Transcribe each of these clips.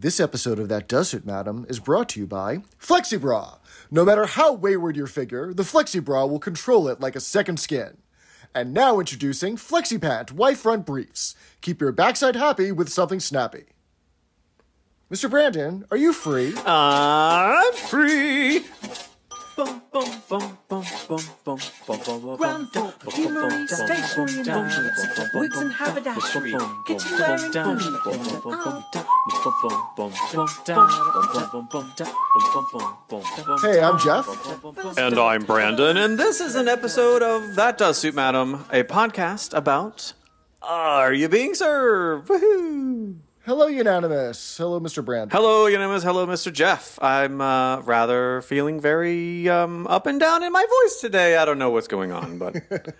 This episode of That Does It, Madam is brought to you by FlexiBra. No matter how wayward your figure, the FlexiBra will control it like a second skin. And now introducing FlexiPant White Front Briefs. Keep your backside happy with something snappy. Mr. Brandon, are you free? I'm free. Ground floor, perfumery, stationery and ornaments, wigs and haberdashery, kitchenware and furniture. Hey, I'm Jeff. And I'm Brandon, and this is an episode of That Does Suit Madam, a podcast about Are You Being Served? Woohoo! Hello, Unanimous. Hello, Mr. Brandon. Hello, Unanimous. Hello, Mr. Jeff. I'm uh, rather feeling very um, up and down in my voice today. I don't know what's going on, but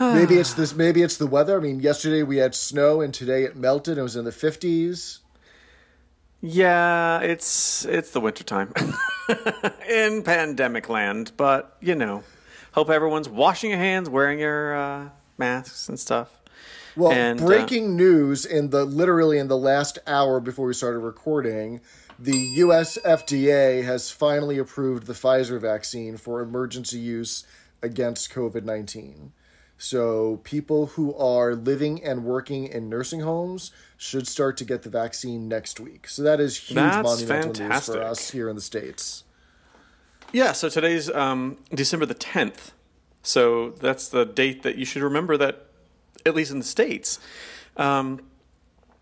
Maybe it's this. Maybe it's the weather. I mean, yesterday we had snow, and today it melted. It was in the fifties. yeah, it's it's the wintertime in pandemic land. But you know, hope everyone's washing your hands, wearing your uh, masks and stuff. Well, And, uh, breaking news in the literally in the last hour before we started recording, the U.S. FDA has finally approved the Pfizer vaccine for emergency use against COVID nineteen. So people who are living and working in nursing homes should start to get the vaccine next week. So that is huge That's monumental news for us here in the states. Yeah, so today's um, December the 10th. So that's the date that you should remember that, at least in the States, um,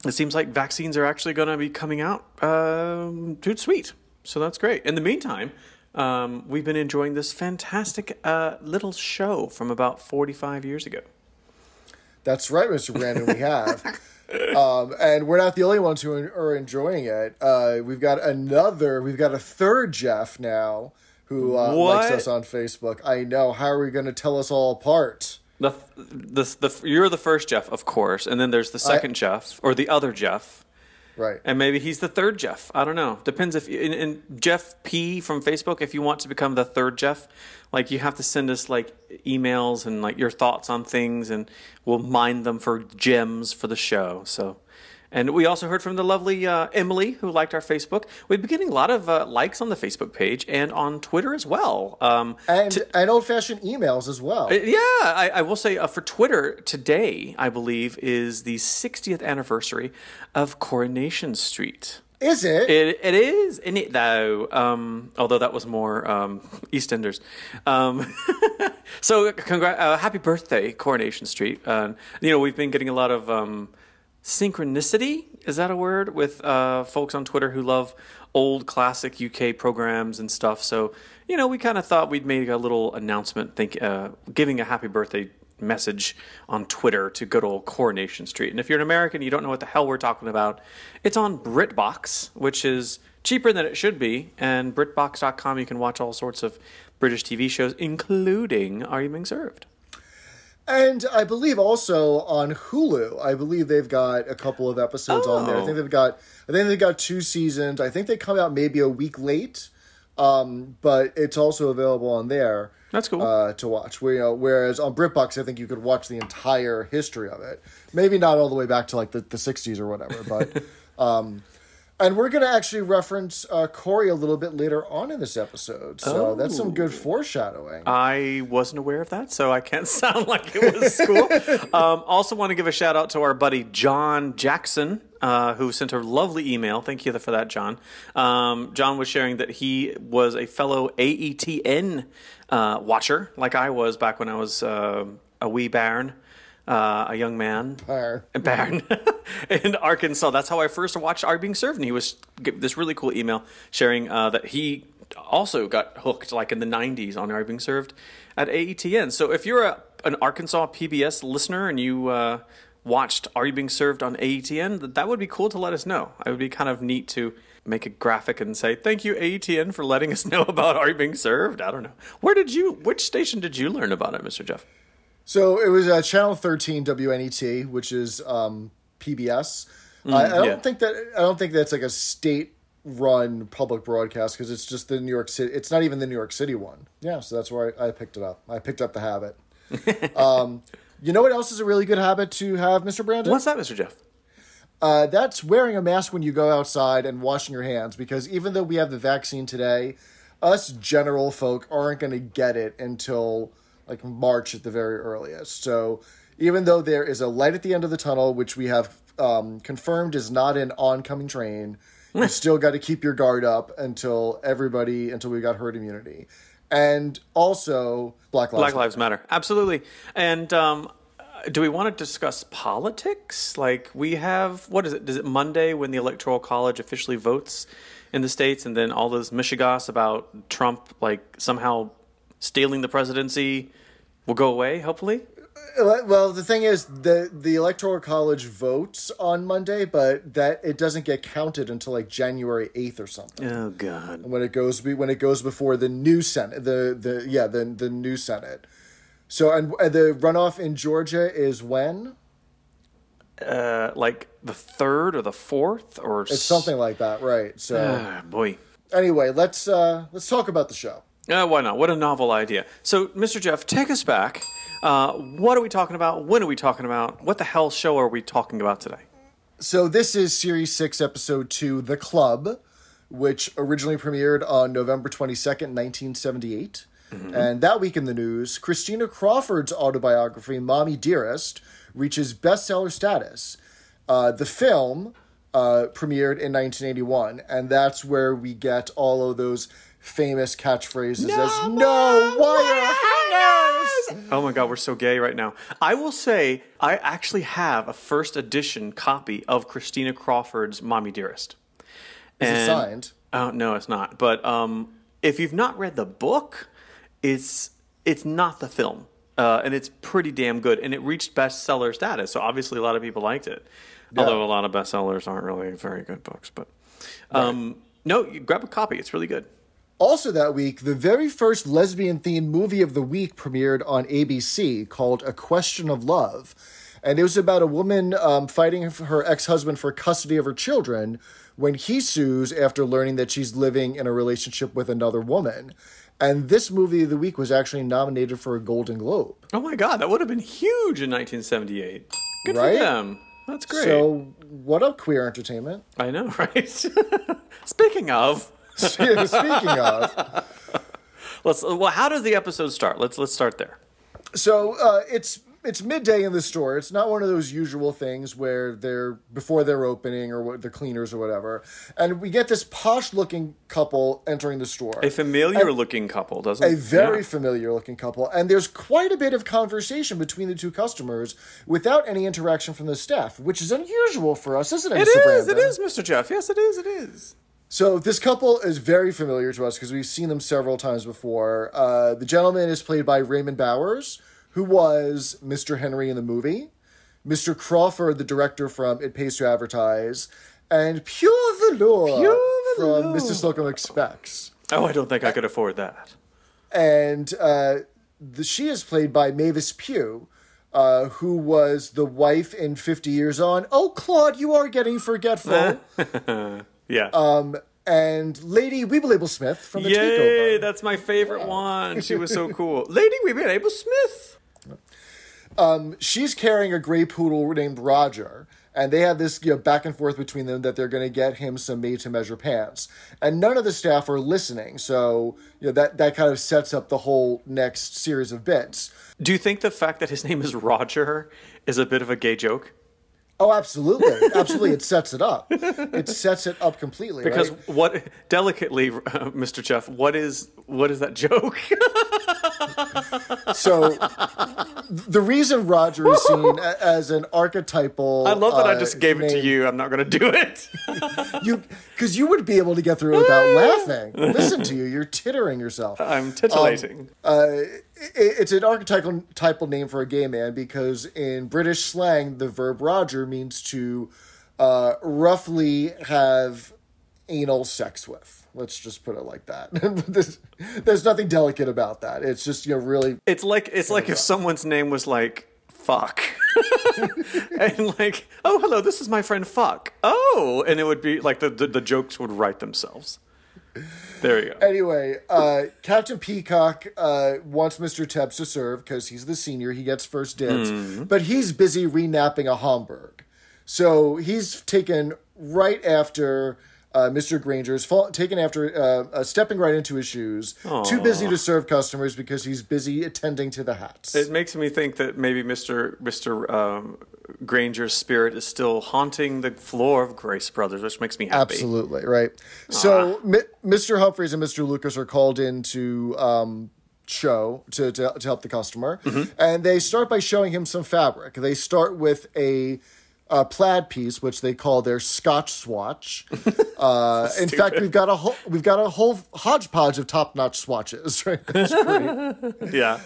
it seems like vaccines are actually going to be coming out um, dude sweet. So that's great. In the meantime, um, we've been enjoying this fantastic uh, little show from about 45 years ago. That's right, Mr. Brandon. We have. um, and we're not the only ones who are enjoying it. Uh, we've got another, we've got a third Jeff now who uh, likes us on Facebook. I know. How are we going to tell us all apart? The, the, the, you're the first Jeff, of course, and then there's the second Jeff, or the other Jeff. Right. And maybe he's the third Jeff. I don't know. Depends if and, and Jeff P from Facebook. If you want to become the third Jeff, like you have to send us like emails and like your thoughts on things, and we'll mine them for gems for the show. So, and we also heard from the lovely uh, Emily who liked our Facebook. We've been getting a lot of uh, likes on the Facebook page and on Twitter as well. Um, And, and old fashioned emails as well. yeah, I, I will say uh, for Twitter today, I believe is the 60th anniversary of Coronation Street. Is it? It, it is in it though. Um, although that was more um, EastEnders. Um, so, congr- uh, happy birthday, Coronation Street. Uh, you know, we've been getting a lot of um, synchronicity. Is that a word with uh, folks on Twitter who love old classic UK programs and stuff? So, you know, we kind of thought we'd make a little announcement, think, uh, giving a happy birthday message on Twitter to good old Coronation Street. And if you're an American, you don't know what the hell we're talking about, it's on BritBox, which is cheaper than it should be. And BritBox.com, you can watch all sorts of British TV shows, including Are You Being Served? And I believe also on Hulu, I believe they've got a couple of episodes on there. I Oh. think they've got, I think they've got two seasons. I think they come out maybe a week late, um, but it's also available on there. That's cool. uh, to watch. Where, you know, whereas on BritBox, I think you could watch the entire history of it. Maybe not all the way back to like the, the 60s or whatever, but. um, and we're going to actually reference uh, Corrie a little bit later on in this episode. So that's some good foreshadowing. I wasn't aware of that, so I can't sound like it was cool. um, also, want to give a shout out to our buddy John Jackson, uh, who sent a lovely email. Thank you for that, John. Um, John was sharing that he was a fellow AETN uh, watcher, like I was back when I was uh, a wee bairn. Uh, a young man, Bairn. in Arkansas. That's how I first watched Are Being Served, and he was this really cool email sharing uh, that he also got hooked like in the 90s on Are Being Served at AETN. So if you're a, an Arkansas PBS listener and you uh, watched Are You Being Served on AETN, th- that would be cool to let us know. It would be kind of neat to make a graphic and say thank you AETN for letting us know about Are You Being Served. I don't know. Where did you? Which station did you learn about it, Mr. Jeff? So it was uh, Channel 13 WNET, which is um, PBS. I, I don't yeah. think that I don't think that's like a state run public broadcast because it's just the New York City. It's not even the New York City one. Yeah, so that's where I, I picked it up. I picked up the habit. um, you know what else is a really good habit to have, Mr. Brandon? What's that, Mr. Jeff? Uh, that's wearing a mask when you go outside and washing your hands because even though we have the vaccine today, us general folk aren't going to get it until like March at the very earliest. So even though there is a light at the end of the tunnel, which we have um, confirmed is not an oncoming train, you still got to keep your guard up until everybody until we got herd immunity, and also Black Lives Black Lives Matter. Absolutely. And um, do we want to discuss politics? Like we have, what is it? Is it Monday when the Electoral College officially votes in the states, and then all this mishigas about Trump, like somehow stealing the presidency, will go away. Hopefully. Well, the thing is, the the electoral college votes on Monday, but that it doesn't get counted until like January eighth or something. Oh God. When it goes be when it goes before the new Senate, the the yeah the the new Senate. So and, and the runoff in Georgia is when Uh, like the third or the fourth or it's something like that, right? So Ah, boy. anyway, let's uh let's talk about the show. Uh, why not? What a novel idea. So, Mr. Jeff, take us back. Uh, what are we talking about? When are we talking about? What the hell show are we talking about today? So this is series six, episode two, The Club, which originally premiered on November twenty second, nineteen seventy eight. And that week in the news, Christina Crawford's autobiography, Mommy Dearest, reaches bestseller status. Uh, the film uh, premiered in 1981, and that's where we get all of those famous catchphrases as "No wire hangers." Oh my God, we're so gay right now. I will say, I actually have a first edition copy of Christina Crawford's Mommy Dearest. Is it signed? Oh no, it's not. But um, if you've not read the book, it's it's not the film, uh, and it's pretty damn good. And it reached bestseller status, so obviously a lot of people liked it. Although a lot of bestsellers aren't really very good books, but um, no, you grab a copy. It's really good. Also, that week, the very first lesbian themed movie of the week premiered on ABC called A Question of Love. And it was about a woman um, fighting her ex husband for custody of her children when he sues after learning that she's living in a relationship with another woman. And this movie of the week was actually nominated for a Golden Globe. Oh my god, that would have been huge in 1978. Good Right? for them. That's great. So, what up, queer entertainment? I know, right? Speaking of, Speaking of, let's. Well, how does the episode start? Let's let's start there. So uh, it's it's midday in the store. It's not one of those usual things where they're before they're opening or what the cleaners or whatever. And we get this posh looking couple entering the store. A familiar looking couple, doesn't a it? very Yeah. familiar looking couple, and there's quite a bit of conversation between the two customers without any interaction from the staff, which is unusual for us, isn't it? It Mr. is. Brandon? is, Mr. Jeff. Yes, it is. It is. So this couple is very familiar to us because we've seen them several times before. Uh, the gentleman is played by Raymond Bowers, who was Mr. Henry in the movie, Mr. Crawford, the director from It Pays to Advertise, and Pure Velour Pure from Velour. Mr. Slocum Expects. Oh, I don't think I could afford that. And uh, the, she is played by Mavis Pugh. Uh, who was the wife in 50 Years On? Oh, Claude, you are getting forgetful. Yeah. Um, and Lady Weeble Smith from the Yay! Takeover. That's my favorite one. She was so cool. Lady We've Abel Smith. She's carrying a gray poodle named Roger, and they have this you know, back and forth between them that they're going to get him some made-to-measure pants. And none of the staff are listening, so you know that that kind of sets up the whole next series of bits. Do you think the fact that his name is Roger is a bit of a gay joke? Oh, absolutely, absolutely, it sets it up. It sets it up completely. Because right? what delicately, uh, Mr. Jeff, what is what is that joke? So the reason Roger is seen a- as an archetypal. I love that I uh, just gave it to you. I'm not going to do it. You because you would be able to get through it without laughing. Listen to you, you're tittering yourself. I'm titillating. it, it's an archetypal typal name for a gay man because in British slang, the verb Roger means to uh, roughly have anal sex with. Let's just put it like that. there's, there's nothing delicate about that. It's just you know really it's like it's like if someone's name was like fuck, and like oh hello, this is my friend fuck. Oh, and it would be like the the, the jokes would write themselves. There you go. Anyway, uh, Captain Peacock uh, wants Mr. Tebbs to serve because he's the senior. He gets first dibs, but he's busy renapping a Homburg. So he's taken right after uh, Mr. Granger's fall, taken after uh, uh, stepping right into his shoes. Too busy to serve customers because he's busy attending to the hats. It makes me think that maybe Mr. Mr. Um, Granger's spirit is still haunting the floor of Grace Brothers, which makes me happy. Absolutely right. So Mi- Mr. Humphreys and Mr. Lucas are called in to um, show to, to to help the customer, and they start by showing him some fabric. They start with a. A plaid piece, which they call their Scotch swatch. Uh, in fact, we've got a whole we've got a whole hodgepodge of top notch swatches. Right? Yeah.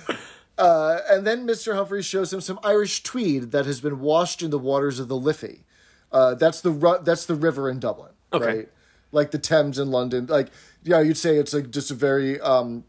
Uh, and then Mr. Humphreys shows him some Irish tweed that has been washed in the waters of the Liffey. Uh, that's the ru- that's the river in Dublin, Okay. right? Like the Thames in London. Like yeah, you'd say it's like just a very um,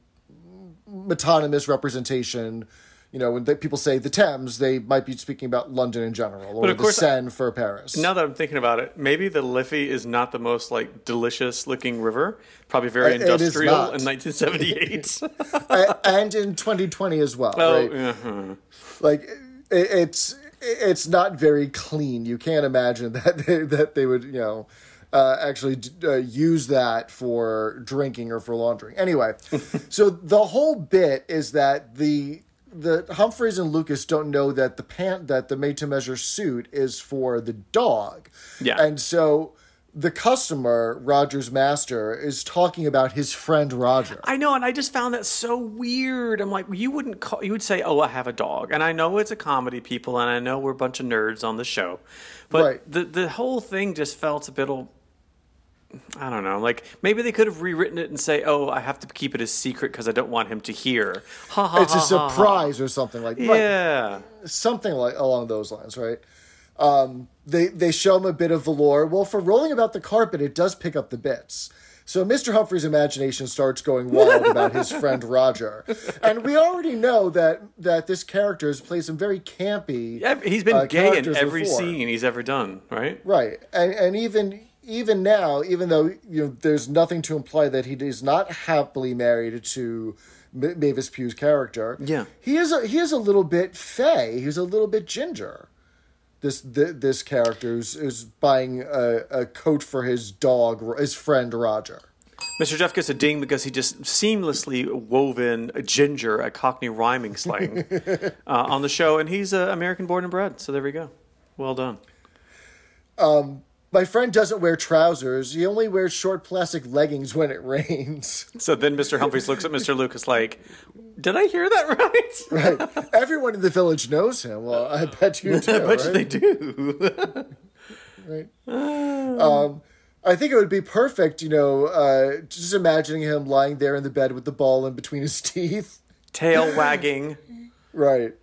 metonymous representation. You know, when they, people say the Thames, they might be speaking about London in general, or the Seine for Paris. Now that I'm thinking about it, maybe the Liffey is not the most like delicious looking river. Probably very It- it industrial in 1978. And in 2020 as well, oh, right? uh-huh. like it, it's it's not very clean. You can't imagine that they, that they would you know uh, actually uh, use that for drinking or for laundering. Anyway, so the whole bit is that the the Humphreys and Lucas don't know that the pant that the made to measure suit is for the dog. Yeah. and so. The customer, Roger's master, is talking about his friend Roger. I know, and I just found that so weird. I'm like, you wouldn't call, you would say, "Oh, I have a dog," and I know it's a comedy, people, and I know we're a bunch of nerds on the show, but Right. the the whole thing just felt a bit. I don't know. Like maybe they could have rewritten it and say, "Oh, I have to keep it a secret because I don't want him to hear." Ha ha. It's a ha, ha, ha. surprise or something like right. Yeah. something like along those lines, right? Um, they they show him a bit of velour. Well, for rolling about the carpet, it does pick up the bits. So Mr. Humphrey's imagination starts going wild about his friend Roger, and we already know that that this character has played some very campy. Yeah, he's been uh, gay in every before. scene he's ever done, right? right? And and even even now, even though you know, there's nothing to imply that he is not happily married to M- Mavis Pugh's character. Yeah. he is a, he is a little bit fey. He's a little bit ginger. This th- this character is, is buying a, a coat for his dog, his friend Roger. Mr. Jeff gets a ding because he just seamlessly wove in a ginger, a Cockney rhyming slang, uh, on the show, and he's uh, American born and bred. So there we go. Well done. My friend doesn't wear trousers. He only wears short plastic leggings when it rains. So then Mr. Humphreys looks at Mr. Lucas like, "Did I hear that right?" Right. Everyone in the village knows him. Well, I bet you do. I bet right? they do. right? um, I think it would be perfect, you know, uh, just imagining him lying there in the bed with the ball in between his teeth. Tail wagging. Right.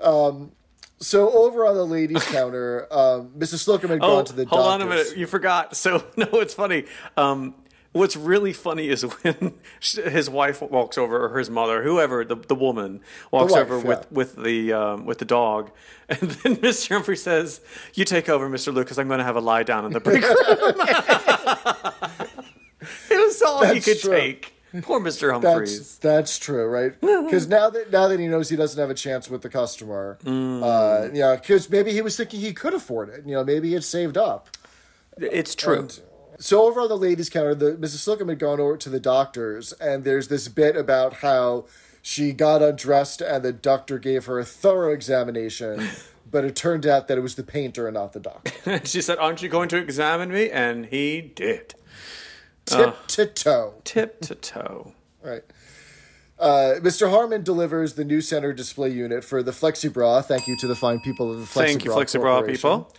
Um, so over on the ladies' counter, um, Mrs. Slocum had Oh, gone to the dog. hold on a minute. You forgot. So no, it's funny. Um, what's really funny is when his wife walks over, or his mother, whoever the, the woman walks wife, over yeah. with with the um, with the dog, and then Mr. Humphrey says, "You take over, Mr. Lucas. I'm going to have a lie down in the break room." it was all he could true. take. Poor Mr. That's Humphreys. that's true, right? Because now that now that he knows he doesn't have a chance with the customer, Mm. uh, yeah, because maybe he was thinking he could afford it. You know, maybe it's saved up. It's true. And so over on the ladies' counter, the Mrs. Slocum had gone over to the doctor's, and there's this bit about how she got undressed and the doctor gave her a thorough examination, but it turned out that it was the painter and not the doctor. she said, "Aren't you going to examine me?" And he did, Tip to toe. tip to toe. Right. Uh, Mr. Harmon delivers the new center display unit for the FlexiBra. Thank you to the fine people of the FlexiBra. Thank you, Flexibra people.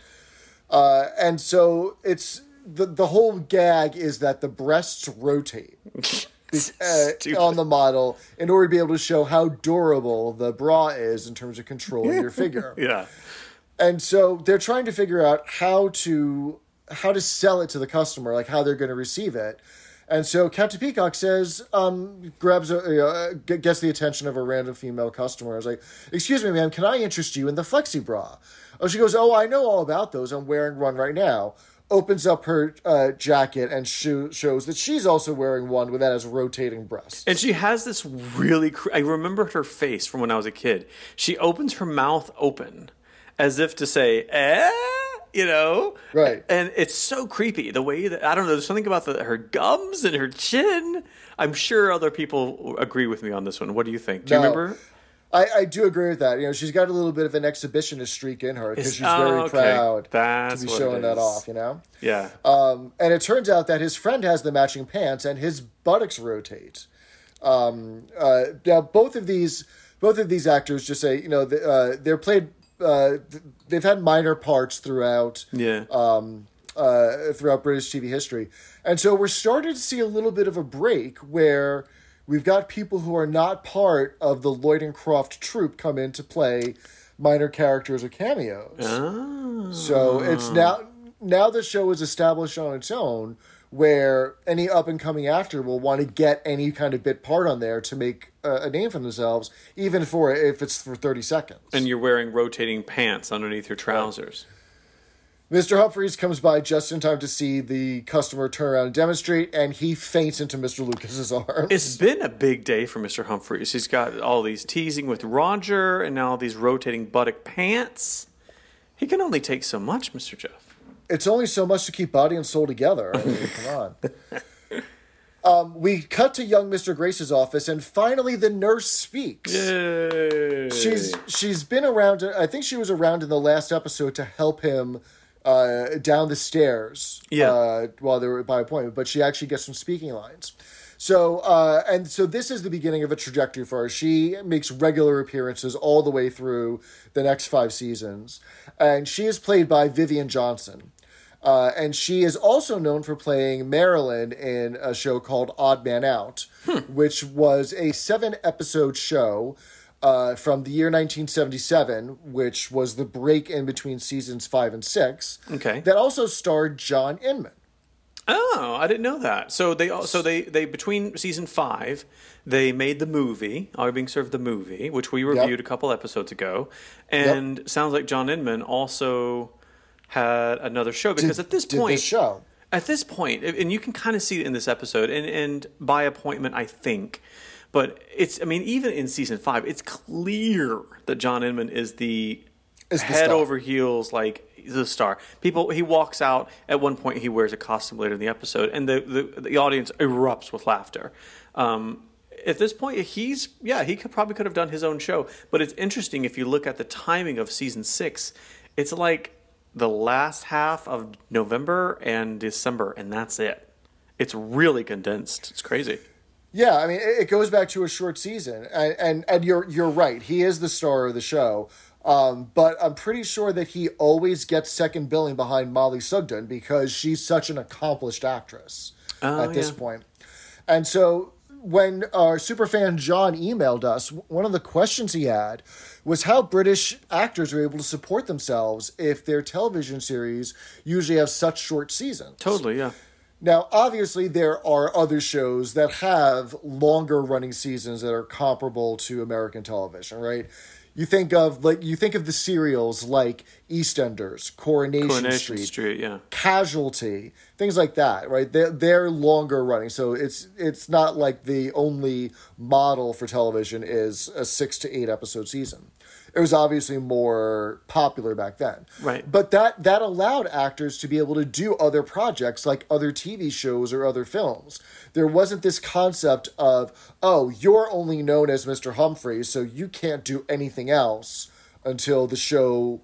Uh, and so it's the the whole gag is that the breasts rotate. uh, on the model in order to be able to show how durable the bra is in terms of controlling your figure. Yeah. And so they're trying to figure out how to how to sell it to the customer, like how they're going to receive it. And so Captain Peacock says, um, grabs a, uh, gets the attention of a random female customer. I was like, "Excuse me, ma'am, can I interest you in the flexi bra?" Oh, she goes, "Oh, I know all about those. I'm wearing one right now." Opens up her uh, jacket and sho- shows that she's also wearing one with that has rotating breasts. And she has this really. Cr- I remember her face from when I was a kid. She opens her mouth open, as if to say, "Eh," you know? Right. And it's so creepy the way that I don't know. There's something about the, her gums and her chin. I'm sure other people agree with me on this one. What do you think? Do you remember? I, I do agree with that. You know, she's got a little bit of an exhibitionist streak in her because she's very oh, okay. proud That's to be showing that off. You know. Yeah. Um, and it turns out that his friend has the matching pants, and his buttocks rotate. Um, uh, now, both of these, both of these actors, just say you know, uh, they're played. Uh, they've had minor parts throughout yeah. uh, throughout British TV history, and so we're starting to see a little bit of a break where we've got people who are not part of the Lloyd and Croft troupe come in to play minor characters or cameos. Ah. So it's now now the show is established on its own where any up and coming actor will want to get any kind of bit part on there to make a, a name for themselves, even for if it's for thirty seconds. and you're wearing rotating pants underneath your trousers. Mr. Humphreys comes by just in time to see the customer turn around and demonstrate, and he faints into Mr. Lucas's arms. It's been a big day for Mr. Humphreys. He's got all these teasing with Roger and now these rotating buttock pants. He can only take so much, Mr. Jeff. It's only so much to keep body and soul together. I mean, come on. Um, we cut to young Mr. Grace's office, and finally the nurse speaks. Yay. She's she's been around. I think she was around in the last episode to help him uh, down the stairs. Yeah. Uh, while they were by appointment, but she actually gets some speaking lines. So uh, and so this is the beginning of a trajectory for her. She makes regular appearances all the way through the next five seasons, and she is played by Vivienne Johnson. Uh, and she is also known for playing Marilyn in a show called Odd Man Out, which was a seven episode show uh, from the year 1977, which was the break in between seasons five and six. Okay. That also starred John Inman. Oh, I didn't know that. So they so they they between season five, they made the movie. Are being served the movie, which we reviewed a couple episodes ago, and sounds like John Inman also had another show because at this did point, this show. at this point, and you can kind of see it in this episode, and and by appointment, I think. But it's, I mean, even in season five, it's clear that John Inman is the Is the head over heels, like the star. People, he walks out at one point. He wears a costume later in the episode, and the the, the audience erupts with laughter. Um, at this point, he's yeah, he could probably could have done his own show. But it's interesting if you look at the timing of season six. It's like the last half of November and December, and that's it. It's really condensed. It's crazy. Yeah, I mean, it goes back to a short season, and and, and you're you're right. He is the star of the show, um, but I'm pretty sure that he always gets second billing behind Mollie Sugden because she's such an accomplished actress Oh, at this yeah. point. And so when our superfan John emailed us, one of the questions he had was how British actors are able to support themselves if their television series usually have such short seasons. Totally, yeah. Now, obviously, there are other shows that have longer running seasons that are comparable to American television, right? You think of like you think of the serials like EastEnders, Coronation, Coronation Street, Street, yeah. Casualty, things like that, right? They're, they're longer running, so it's it's not like the only model for television is a six to eight episode season. It was obviously more popular back then, Right. But that that allowed actors to be able to do other projects like other TV shows or other films. There wasn't this concept of oh, you're only known as Mr. Humphrey, so you can't do anything else until the show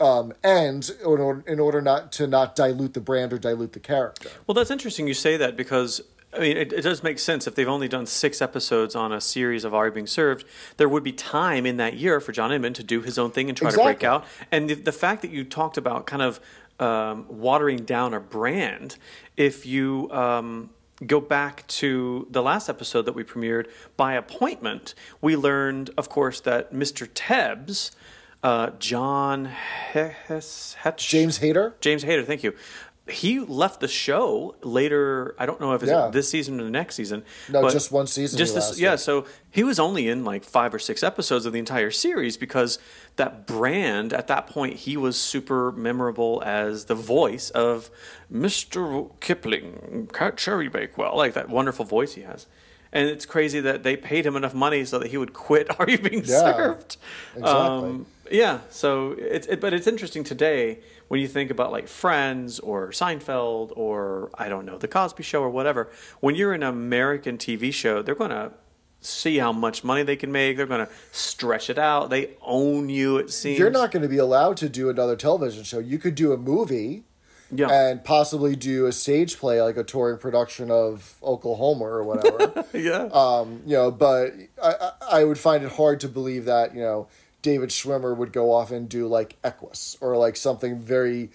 um, ends in order, in order not to not dilute the brand or dilute the character. Well, that's interesting you say that because I mean it, it does make sense if they've only done six episodes on a series of Are Being Served, there would be time in that year for John Inman to do his own thing and try to break out. And the, the fact that you talked about kind of um, watering down a brand, if you um, go back to the last episode that we premiered by appointment, we learned, of course, that Mr. Tebbs. Uh, John Hetch, James Hayter? James Hayter, thank you. He left the show later. I don't know if it's Yeah. this season or the next season. No, but just one season Just this, yeah. So he was only in like five or six episodes of the entire series because that brand at that point he was super memorable as the voice of Mr. Kipling, Cherry Bakewell, like that wonderful voice he has. and it's crazy that they paid him enough money so that he would quit. Are you being Yeah, served? exactly. Um, yeah. So it's it, but it's interesting today when you think about like Friends or Seinfeld or I don't know the Cosby Show or whatever. When you're an American TV show, they're going to see how much money they can make. They're going to stretch it out. They own you. It seems You're not going to be allowed to do another television show. You could do a movie Yeah. and possibly do a stage play, like a touring production of Oklahoma or whatever. yeah. um, you know, but I, I I would find it hard to believe that you know David Schwimmer would go off and do like Equus or like something very,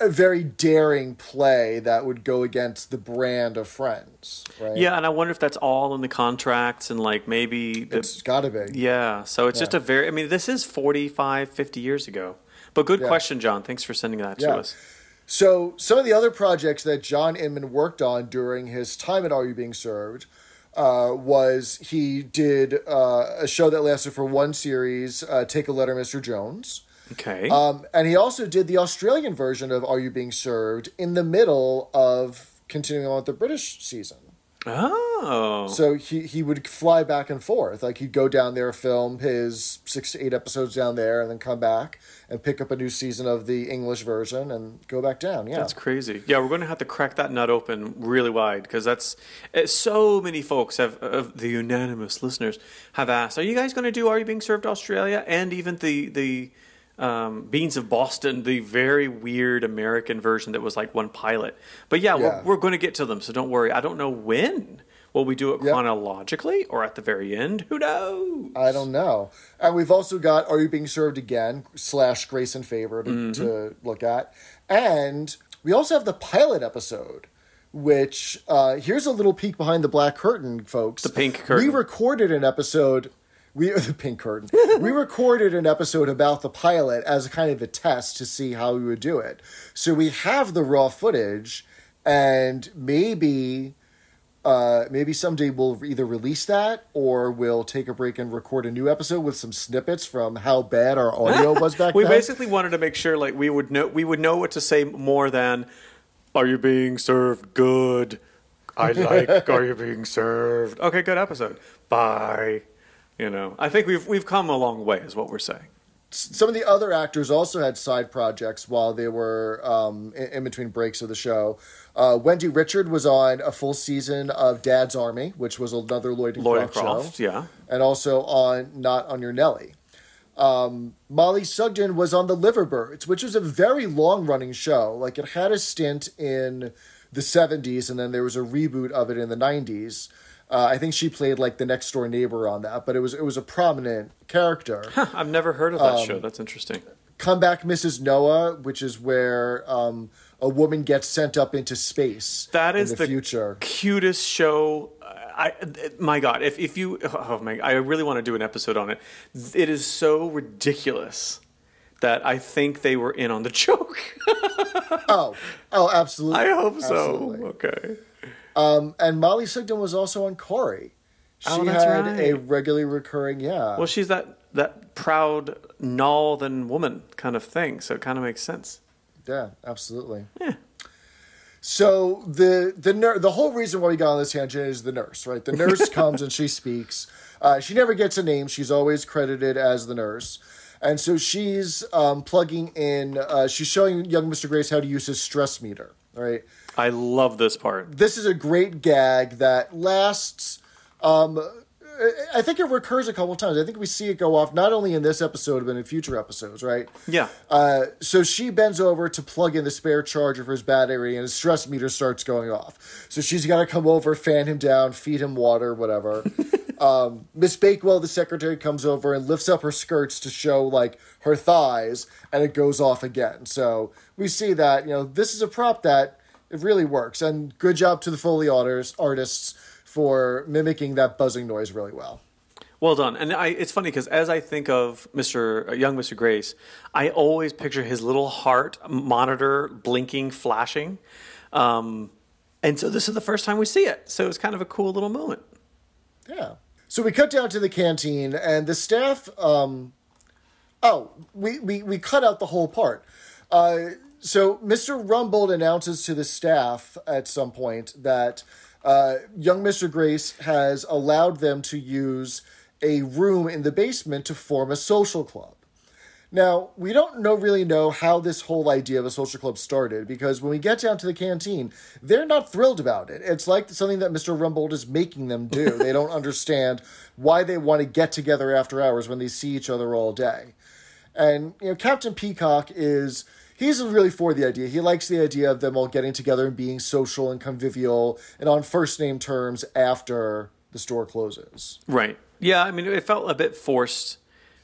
a very daring play that would go against the brand of Friends, right? yeah, and I wonder if that's all in the contracts and like maybe the, it's got to be. Yeah, so it's just a very, I mean, this is 45, 50 years ago. But good Yeah. question, John. Thanks for sending that Yeah. to us. So some of the other projects that John Inman worked on during his time at Are You Being Served uh, was he did uh, a show that lasted for one series, uh, Take a Letter, Mr. Jones. Okay. Um, and he also did the Australian version of Are You Being Served in the middle of continuing on with the British season. Oh. So he, he would fly back and forth. Like he'd go down there, film his six to eight episodes down there, and then come back and pick up a new season of the English version and go back down. Yeah. That's crazy. Yeah, we're going to have to crack that nut open really wide because that's eh, so many folks have of the unanimous listeners have asked, "Are you guys going to do Are You Being Served Australia?" And even the the um, Beane's of Boston, the very weird American version that was like one pilot. But yeah, Yeah. We're, we're going to get to them, so don't worry. I don't know when. Will we do it Yep. chronologically or at the very end? Who knows? I don't know. And we've also got Are You Being Served Again slash Grace and Favor to, Mm-hmm. to look at. And we also have the pilot episode, which uh, here's a little peek behind the black curtain, folks. The pink curtain. We recorded an episode. We the pink curtain. we recorded an episode about the pilot as a kind of a test to see how we would do it. So we have the raw footage, and maybe uh, maybe someday we'll either release that or we'll take a break and record a new episode with some snippets from how bad our audio was back we then. We basically wanted to make sure like we would know we would know what to say more than are you being served good i like are you being served okay good episode bye you know i think we've we've come a long way is what we're saying some of the other actors also had side projects while they were um, in, in between breaks of the show. Uh, Wendy Richard was on a full season of Dad's Army, which was another Lloyd and lloyd Croft, croft show, yeah and also on Not on Your Nelly. Um, Mollie Sugden was on The Liver Birds, which was a very long running show. Like it had a stint in the 70s, and then there was a reboot of it in the 90s. Uh, I think she played like the next door neighbor on that, but it was it was a prominent character. i've never heard of that show that's interesting Come Back Mrs. Noah, which is where um, a woman gets sent up into space. That is the, the, future. cutest show. I, my God, if if you, oh my, I really want to do an episode on it. It is so ridiculous that I think they were in on the joke. Oh, oh, absolutely. I hope so. Absolutely. Okay. Um, and Mollie Sugden was also on Corrie. She Oh, that's had right. a regularly recurring, yeah. Well, she's that that proud northern woman kind of thing, so it kind of makes sense. yeah, absolutely. Yeah. So the the ner- the whole reason why we got on this tangent is the nurse, right? The nurse comes and she speaks. Uh, she never gets a name. She's always credited as the nurse. And so she's um, plugging in. Uh, she's showing young Mr. Grace how to use his stress meter, right? I love this part. this is a great gag that lasts um I think it recurs a couple times. I think we see it go off not only in this episode but in future episodes, right? Yeah. Uh, so she bends over to plug in the spare charger for his battery, and his stress meter starts going off. So she's got to come over, fan him down, feed him water, whatever. um, Miss Bakewell, the secretary, comes over and lifts up her skirts to show like her thighs, and it goes off again. So we see that you know this is a prop that it really works, and good job to the Foley artists artists for mimicking that buzzing noise really well. Well done. And I, it's funny because as I think of Mr. uh, young Mr. Grace, I always picture his little heart monitor blinking, flashing. Um, and so this is the first time we see it. So it's kind of a cool little moment. Yeah. So we cut down to the canteen, and the staff. Um, oh, we, we we cut out the whole part. Uh, so Mr. Rumbold announces to the staff at some point that uh, young Mr. Grace has allowed them to use a room in the basement to form a social club. Now, we don't know really know how this whole idea of a social club started because when we get down to the canteen, they're not thrilled about it. It's like something that Mr. Rumbold is making them do. they don't understand why they want to get together after hours when they see each other all day. And you know, Captain Peacock is he's really for the idea. He likes the idea of them all getting together and being social and convivial and on first name terms after the store closes. Right. Yeah, I mean, it felt a bit forced,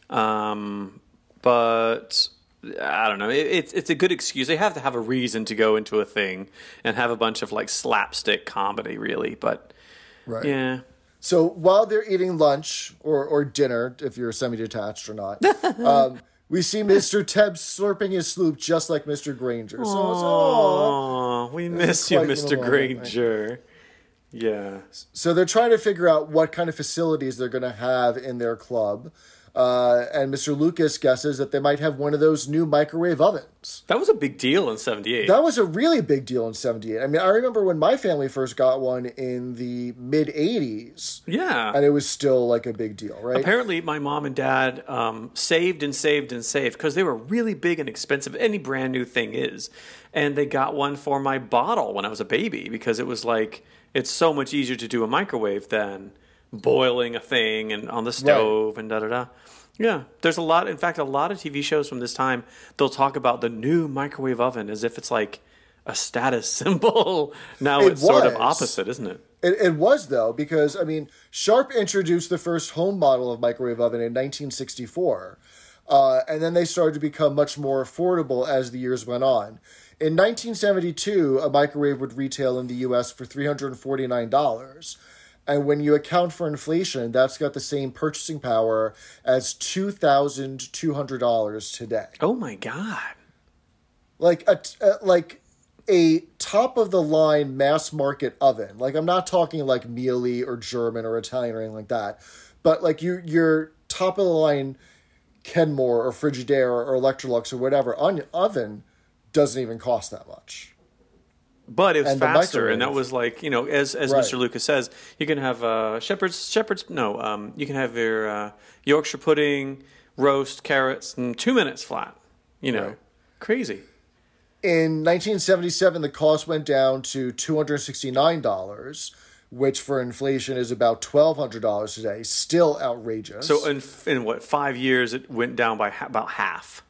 um, but I don't know. It, it's it's a good excuse. They have to have a reason to go into a thing and have a bunch of like slapstick comedy, really. But Right. yeah, So while they're eating lunch or, or dinner, if you're semi detached or not, um, we see Mr. Tebb slurping his sloop just like Mr. Granger. So it's, oh, we miss you, Mister little moment, right? Granger. Yeah. So they're trying to figure out what kind of facilities they're going to have in their club. Uh, and Mr. Lucas guesses that they might have one of those new microwave ovens. That was a big deal in '78. That was a really big deal in 78. I mean, I remember when my family first got one in the mid 80s, yeah. and it was still like a big deal, right? Apparently, my mom and dad um, saved and saved and saved because they were really big and expensive. Any brand new thing is, and they got one for my bottle when I was a baby because it was like it's so much easier to do a microwave than boiling a thing and on the stove and da da da. Yeah, there's a lot. In fact, a lot of TV shows from this time they'll talk about the new microwave oven as if it's like a status symbol. now It it's sort of opposite, isn't it? It, it was though because I mean Sharp introduced the first home model of microwave oven in 1964, uh, and then they started to become much more affordable as the years went on. In 1972, a microwave would retail in the U.S. for 349 dollars, and when you account for inflation, that's got the same purchasing power as two thousand two hundred dollars today. Oh my god! like a, uh, like a top of the line mass market oven. Like I'm not talking like Miele or German or Italian or anything like that, but like you your top of the line Kenmore or Frigidaire or Electrolux or whatever on oven doesn't even cost that much. But it was And faster, and that was like you know, as as Right. Mr. Lucas says, you can have uh, shepherd's shepherd's no, um, you can have your uh, Yorkshire pudding, roast, carrots, in two minutes flat. You know, Right. crazy. In 1977, the cost went down to $269, which for inflation is about $1,200 today. Still outrageous. So in in what five years it went down by ha- about half.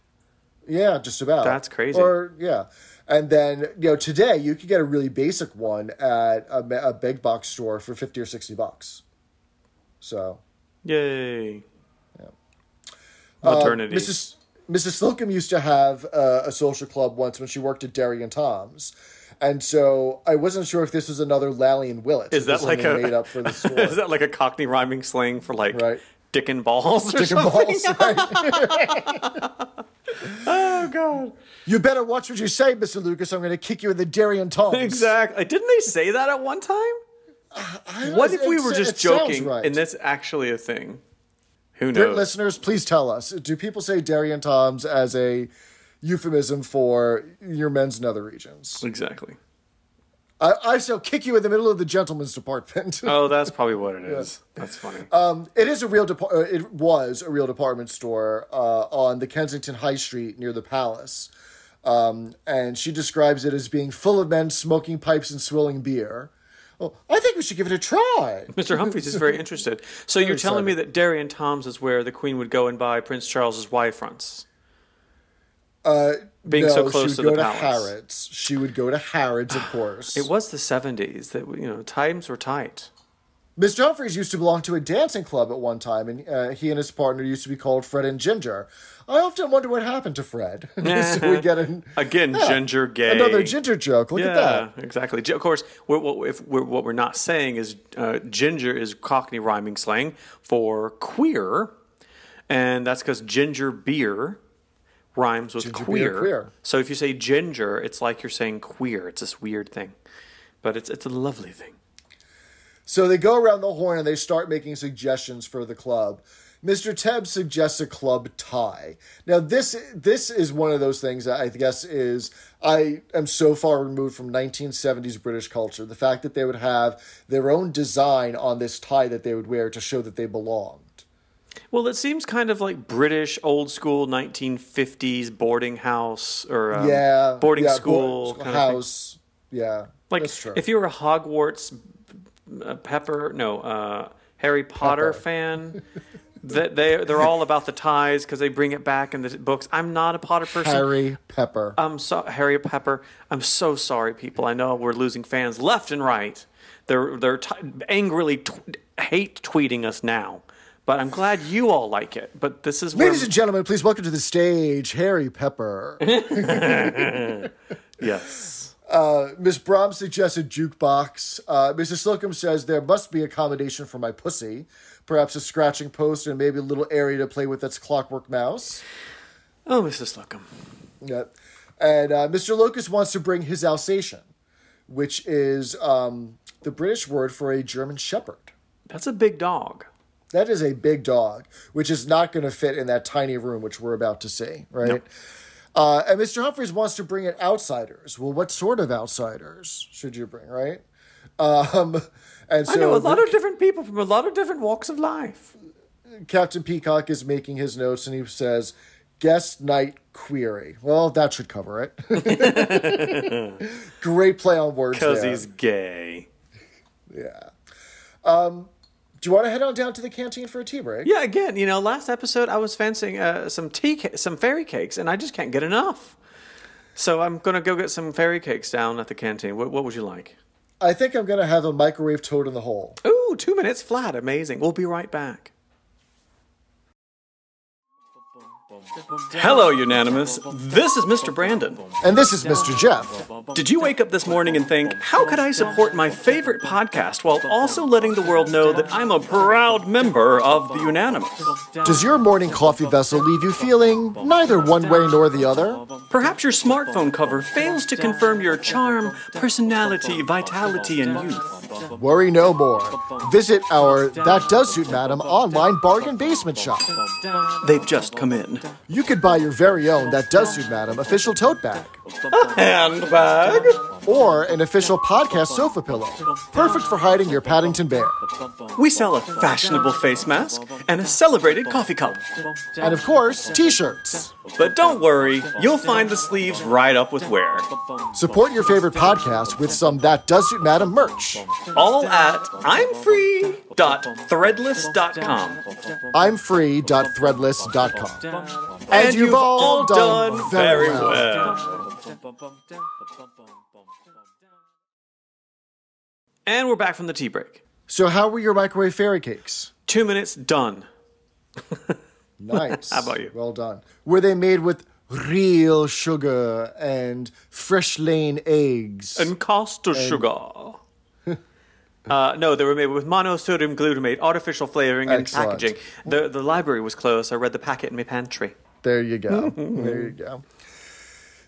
Yeah, just about. That's crazy. Or yeah, and then you know today you could get a really basic one at a, a big box store for fifty or sixty bucks. So Yay! Uh, Maternity. Mrs. Mrs. Slocum used to have uh, a social club once when she worked at Derry and Tom's. And so I wasn't sure if this was another Lally and Willett. Is that like a made up for the? Is that like a Cockney rhyming slang for like Right. Dick and balls or Dick and something? balls, right? Oh god! you better watch what you say, Mr. Lucas. I'm going to kick you in the Derry and Tom's. Exactly. Didn't they say that at one time? I What if we were just joking right. and that's actually a thing? Who knows? listeners, please tell us. Do people say Derry and Tom's as a euphemism for your men's nether regions? Exactly. I, I shall kick you in the middle of the gentleman's department. Oh, that's probably what it is. That's funny. Um, it is a real depart. uh, It was a real department store uh, on the Kensington High Street near the Palace, um, and she describes it as being full of men smoking pipes and swilling beer. Well, I think we should give it a try. Mr. Humphreys is very interested. So you're telling me that Derry and Tom's is where the Queen would go and buy Prince Charles's wife fronts? Uh, Being no, so close she to the go to palace. Harrods. She would go to Harrods, of course. It was the 70s that you know times were tight. Miss Humphreys used to belong to a dancing club at one time, and uh, he and his partner used to be called Fred and Ginger. I often wonder what happened to Fred. so we get an, Again, Yeah. ginger gay. another ginger joke. Look at that. exactly. Of course, what, what, if we're, what we're not saying is uh, ginger is Cockney rhyming slang for queer, and that's because ginger beer rhymes with queer. queer. So if you say ginger, it's like you're saying queer. It's this weird thing, but it's it's a lovely thing. So they go around the horn and they start making suggestions for the club. Mr. Tebb suggests a club tie. Now this this is one of those things that I guess is I am so far removed from 1970s British culture. The fact that they would have their own design on this tie that they would wear to show that they belonged. Well, it seems kind of like British old school 1950s boarding house or um, yeah, boarding yeah, school board- kind of house. Yeah, Like if you were a Hogwarts uh, Pepper, no, uh, Harry Potter Pepper. fan, that they they're all about the ties because they bring it back in the books. I'm not a Potter person. Harry Pepper. I'm so Harry Pepper. I'm so sorry, people. I know we're losing fans left and right. They're they're t- angrily tw- hate tweeting us now, but I'm glad you all like it. But this is Ladies and gentlemen, please welcome to the stage Harry Pepper. yes. Miss Brahms suggested jukebox. Uh, Mrs. Slocum says there must be accommodation for my pussy. Perhaps a scratching post and maybe a little area to play with that's clockwork mouse. Oh, Mrs. Slocum. Yeah. And uh, Mr. Lucas wants to bring his Alsatian, which is um, the British word for a German shepherd. That's a big dog. That is a big dog, which is not going to fit in that tiny room, which we're about to see, right? Uh, and Mr. Humphreys wants to bring in outsiders. Well, what sort of outsiders should you bring, right? Um, and so I know a lot of different people from a lot of different walks of life. Captain Peacock is making his notes, and he says, "Guest night query." Well, that should cover it. Great play on words Because he's gay. Yeah. Um, do you want to head on down to the canteen for a tea break? Yeah, again, you know, last episode I was fancying uh, some tea, ca- some fairy cakes, and I just can't get enough. So I'm gonna go get some fairy cakes down at the canteen. What, what would you like? I think I'm going to have a microwave toad in the hole. Ooh, two minutes flat. Amazing. We'll be right back. Hello, Unanimous. This is Mr. Brandon. And this is Mr. Jeff. Did you wake up this morning and think, how could I support my favorite podcast while also letting the world know that I'm a proud member of the Unanimous? Does your morning coffee vessel leave you feeling neither one way nor the other? Perhaps your smartphone cover fails to confirm your charm, personality, vitality, and youth. Worry no more. Visit our That Does Suit Madam online bargain basement shop. They've just come in. You could buy your very own That Does Suit Madam official tote bag Handbag? Or an official podcast sofa pillow, perfect for hiding your Paddington Bear. We sell a fashionable face mask and a celebrated coffee cup. And of course, t-shirts. But don't worry, you'll find the sleeves right up with wear. Support your favorite podcast with some That Does Suit Madam merch. All at imfree.threadless.com. I'm free.threadless.com. And you've all done very well. And we're back from the tea break. So how were your microwave fairy cakes? Two minutes done. Nice. How about you? Well done. Were they made with real sugar and fresh laid eggs? And caster sugar. Uh, no, they were made with monosodium glutamate, artificial flavoring, and Excellent. packaging. The the library was closed. I read the packet in my pantry. There you go. there you go.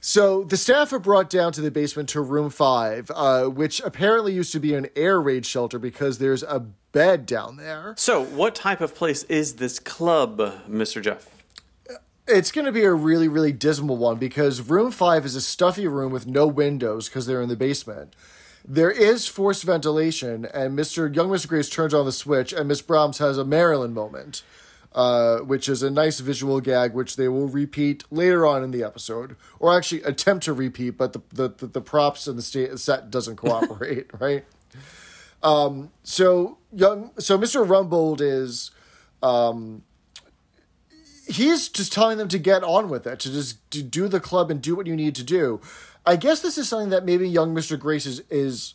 So the staff are brought down to the basement to room five, uh, which apparently used to be an air raid shelter because there's a bed down there. So, what type of place is this club, Mr. Jeff? It's going to be a really, really dismal one because room five is a stuffy room with no windows because they're in the basement. There is forced ventilation, and Mr. Young Mr. Grace turns on the switch, and Miss Brahms has a Marilyn moment, uh, which is a nice visual gag, which they will repeat later on in the episode, or actually attempt to repeat, but the the, the, the props and the set doesn't cooperate, right? Um, so young, so Mr. Rumbold is um, he's just telling them to get on with it, to just to do the club and do what you need to do. I guess this is something that maybe young Mr. Grace is, is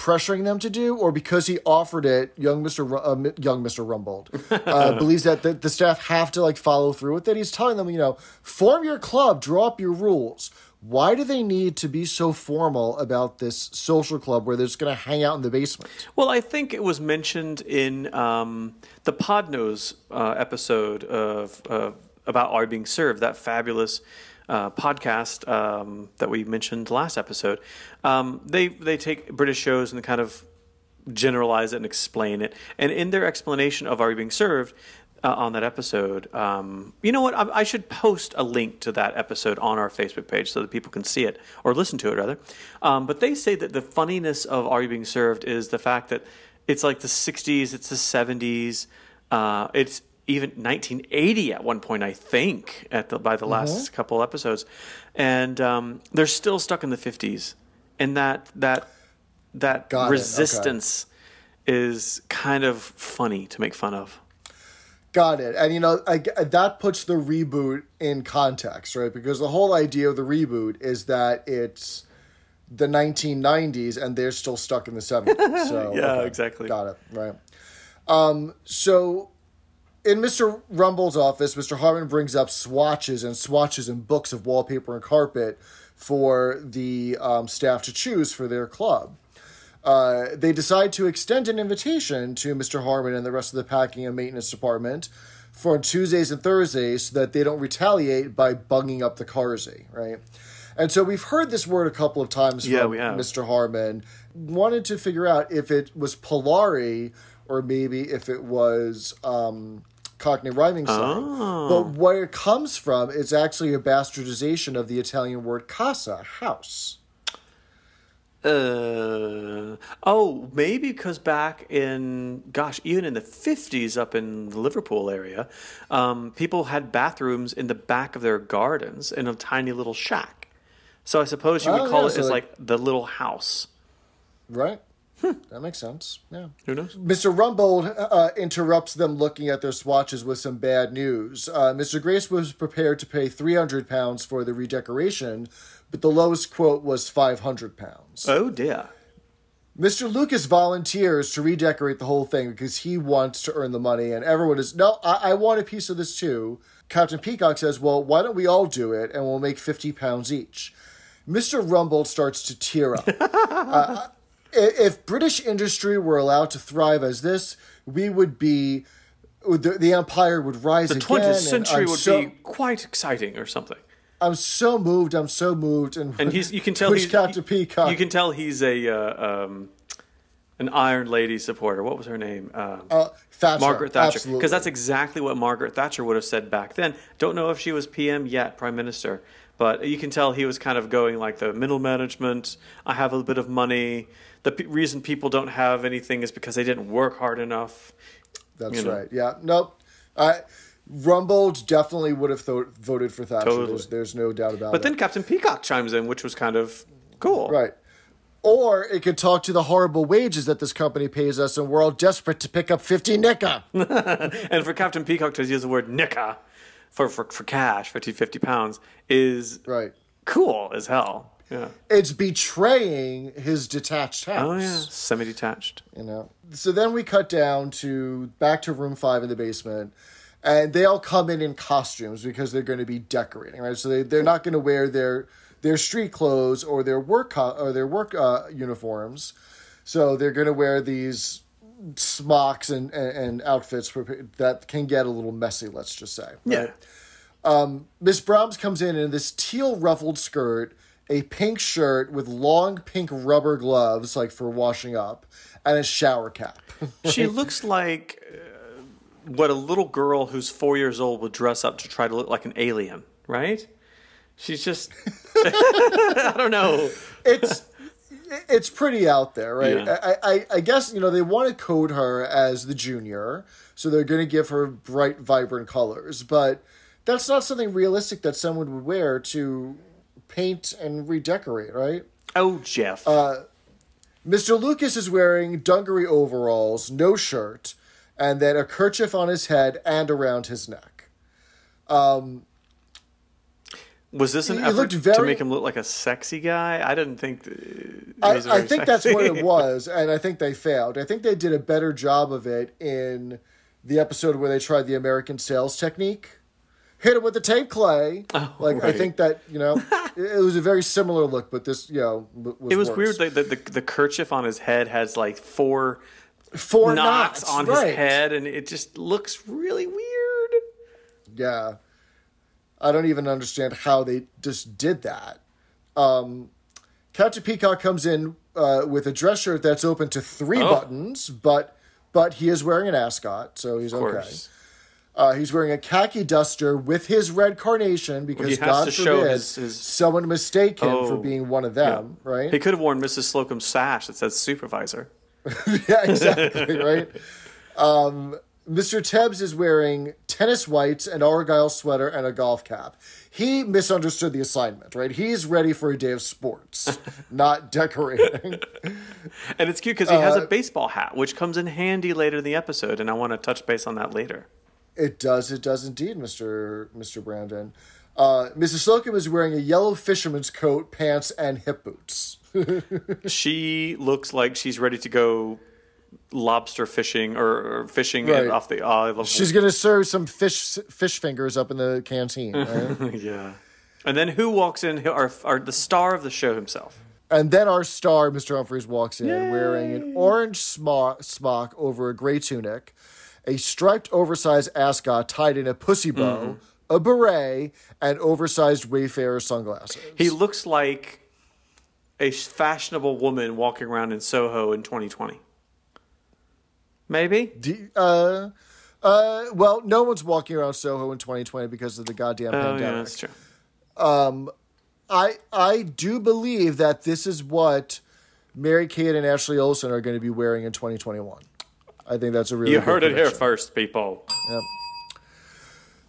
pressuring them to do, or because he offered it, young Mr. Ru- uh, young Mr. Rumbold uh, believes that the, the staff have to like follow through with it. He's telling them, you know, form your club, draw up your rules. Why do they need to be so formal about this social club where they're just going to hang out in the basement? Well, I think it was mentioned in um, the Podnose uh, episode of uh, about Are Being Served, that fabulous uh, podcast um, that we mentioned last episode. Um, they they take British shows and kind of generalize it and explain it. And in their explanation of Are You Being Served, uh, on that episode. Um, you know what? I, I should post a link to that episode on our Facebook page so that people can see it or listen to it rather. Um, but they say that the funniness of Are You Being Served is the fact that it's like the '60s, it's the '70s, uh, it's even 1980 at one point, I think, at the by the last couple episodes, and um, they're still stuck in the 50s, and that that that Got it, okay. resistance is kind of funny to make fun of. Got it. And you know, I, that puts the reboot in context, right? Because the whole idea of the reboot is that it's the 1990s and they're still stuck in the 70s. So Yeah, okay. exactly. Got it. Right. Um, so in Mr. Rumbold's office, Mr. Harmon brings up swatches and swatches and books of wallpaper and carpet for the um, staff to choose for their club. Uh, they decide to extend an invitation to Mr. Harmon and the rest of the packing and maintenance department for Tuesdays and Thursdays so that they don't retaliate by bunging up the Carsey, right? And so we've heard this word a couple of times Yeah, from. Mr. Harmon. Wanted to figure out if it was Polari or maybe if it was um, Cockney rhyming slang. Oh. But where it comes from is actually a bastardization of the Italian word casa, house. Uh, oh, maybe because back in, gosh, even in the 50s up in the Liverpool area, um, people had bathrooms in the back of their gardens in a tiny little shack. So I suppose you would Oh, call yeah, it so as like- like the little house. Right? That makes sense. Yeah. Who knows? Mr. Rumbold uh, interrupts them looking at their swatches with some bad news. Uh, Mr. Grace was prepared to pay 300 pounds for the redecoration, but the lowest quote was 500 pounds. Oh, dear. Mr. Lucas volunteers to redecorate the whole thing because he wants to earn the money, and everyone is, no, I, I want a piece of this too. Captain Peacock says, well, why don't we all do it and we'll make 50 pounds each? Mr. Rumbold starts to tear up. Uh, if British industry were allowed to thrive as this, we would be, the, the empire would rise again. The. 20th century would so, be quite exciting or something. I'm so moved. I'm so moved. And, And he's you can tell he's Captain Peacock. You can tell he's a uh, um, an Iron Lady supporter. What was her name? Um, uh, Thatcher, Margaret Thatcher. Because that's exactly what Margaret Thatcher would have said back then. Don't know if she was PM yet, Prime Minister, but you can tell he was kind of going like the middle management. I have a bit of money. The p- reason people don't have anything is because they didn't work hard enough. That's you know. right. Yeah. Nope. I Rumbold definitely would have tho- voted for Thatcher. Totally. There's, there's no doubt about But it. But then Captain Peacock chimes in, which was kind of cool. right. Or it could talk to the horrible wages that this company pays us, and we're all desperate to pick up 50 nicker. And for Captain Peacock to use the word nicker for, for, for cash, 50, 50 pounds, is right. cool as hell. Yeah. It's betraying his detached house. Oh, yeah. Semi detached. you know so then we cut down to back to room five in the basement and they all come in in costumes because they're going to be decorating right so they, they're not going to wear their their street clothes or their work co- or their work uh, uniforms so they're going to wear these smocks and, and, and outfits prepa- that can get a little messy let's just say right? Yeah. Miss Brahms comes in in this teal ruffled skirt, a pink shirt with long pink rubber gloves, like for washing up, and a shower cap. She looks like uh, what a little girl who's four years old would dress up to try to look like an alien, right? She's just, I don't know. it's it's pretty out there, right? Yeah. I, I I guess you know they want to code her as the junior, so they're going to give her bright, vibrant colors, but that's not something realistic that someone would wear to paint and redecorate, right? Oh, Jeff. Uh, Mr. Lucas is wearing dungaree overalls, no shirt, and then a kerchief on his head and around his neck. Um, was this an he effort looked to make him look like a sexy guy? I didn't think. th- I, was I very think that's what it was, and I think they failed. I think they did a better job of it in the episode where they tried the American sales technique. Hit it with the tape clay. Oh, like I think that you know, it, was a very similar look, but this you know was It was worse. weird that the, the, the kerchief on his head has like four Four knots, knots on right. his head, and it just looks really weird. Yeah. I don't even understand how they just did that. Um, Captain Peacock comes in uh, with a dress shirt that's open to three Oh. buttons, but but he is wearing an ascot, so he's okay. Uh, he's wearing a khaki duster with his red carnation because he has God forbid his- his- someone mistake him for Oh, being one of them, right? He could have worn Mrs. Slocum's sash that says supervisor. yeah, exactly, right? Um, Mr. Tebbs is wearing tennis whites, an Argyle sweater, and a golf cap. He misunderstood the assignment, right? He's ready for a day of sports, not decorating. And it's cute because he has Uh, a baseball hat, which comes in handy later in the episode, and I want to touch base on that later. It does, it does indeed, Mr. Mr. Brandon. Uh, Mrs. Slocum is wearing a yellow fisherman's coat, pants, and hip boots. She looks like she's ready to go lobster fishing or, or fishing Right. off the of She's gonna serve some fish fish fingers up in the canteen, right? yeah. And then who walks in? Our, our the star of the show himself. And then our star, Mr. Humphreys, walks in wearing an orange smock, smock over a gray tunic, a striped oversized ascot tied in a pussy bow, a beret, and oversized Wayfarer sunglasses. He looks like a fashionable woman walking around in Soho in 2020. Maybe. D- uh, uh, well, no one's walking around Soho in 2020 because of the goddamn Oh yeah, pandemic. that's true. I I do believe that this is what Mary Kate and Ashley Olsen are going to be wearing in 2021. I think that's a really You good heard it here first, people. Yep.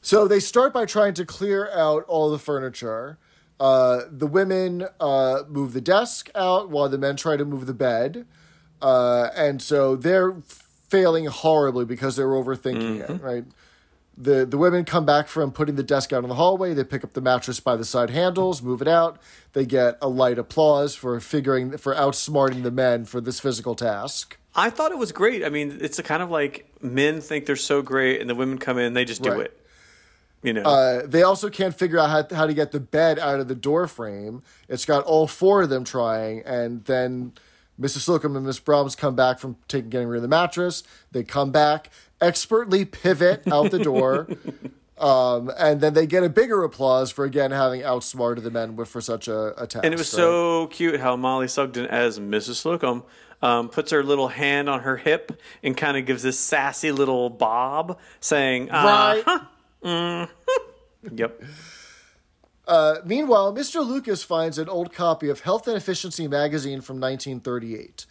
So they start by trying to clear out all the furniture. Uh, the women uh, move the desk out while the men try to move the bed. Uh, and so they're failing horribly because they're overthinking it, right? The, the women come back from putting the desk out in the hallway. They pick up the mattress by the side handles, move it out. They get a light applause for figuring for outsmarting the men for this physical task. I thought it was great. I mean, it's a kind of like men think they're so great, and the women come in, they just do Right. it. You know, Uh, they also can't figure out how, how to get the bed out of the door frame. It's got all four of them trying, and then Mrs. Slocum and Miss Brahms come back from taking getting rid of the mattress. They come back, expertly pivot out the door, um, and then they get a bigger applause for again having outsmarted the men with for such a, a task. and it was right? so cute how Mollie Sugden as Mrs. Slocum um, puts her little hand on her hip and kind of gives this sassy little bob, saying, uh, right. Yep. Uh, meanwhile, Mr. Lucas finds an old copy of Health and Efficiency magazine from 1938.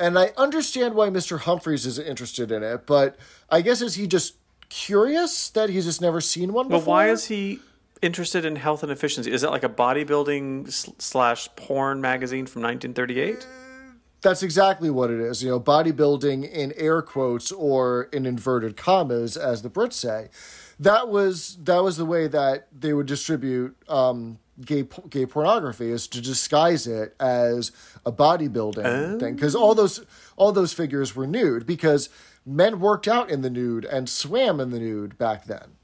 And I understand why Mr. Humphreys is interested in it, but I guess is he just curious that he's just never seen one But before? why is he interested in health and efficiency? Is it like a bodybuilding slash porn magazine from 1938? Uh, that's exactly what it is. You know, bodybuilding in air quotes or in inverted commas, as the Brits say. That was that was the way that they would distribute um, gay gay pornography is to disguise it as a bodybuilding thing because all those all those figures were nude because men worked out in the nude and swam in the nude back then.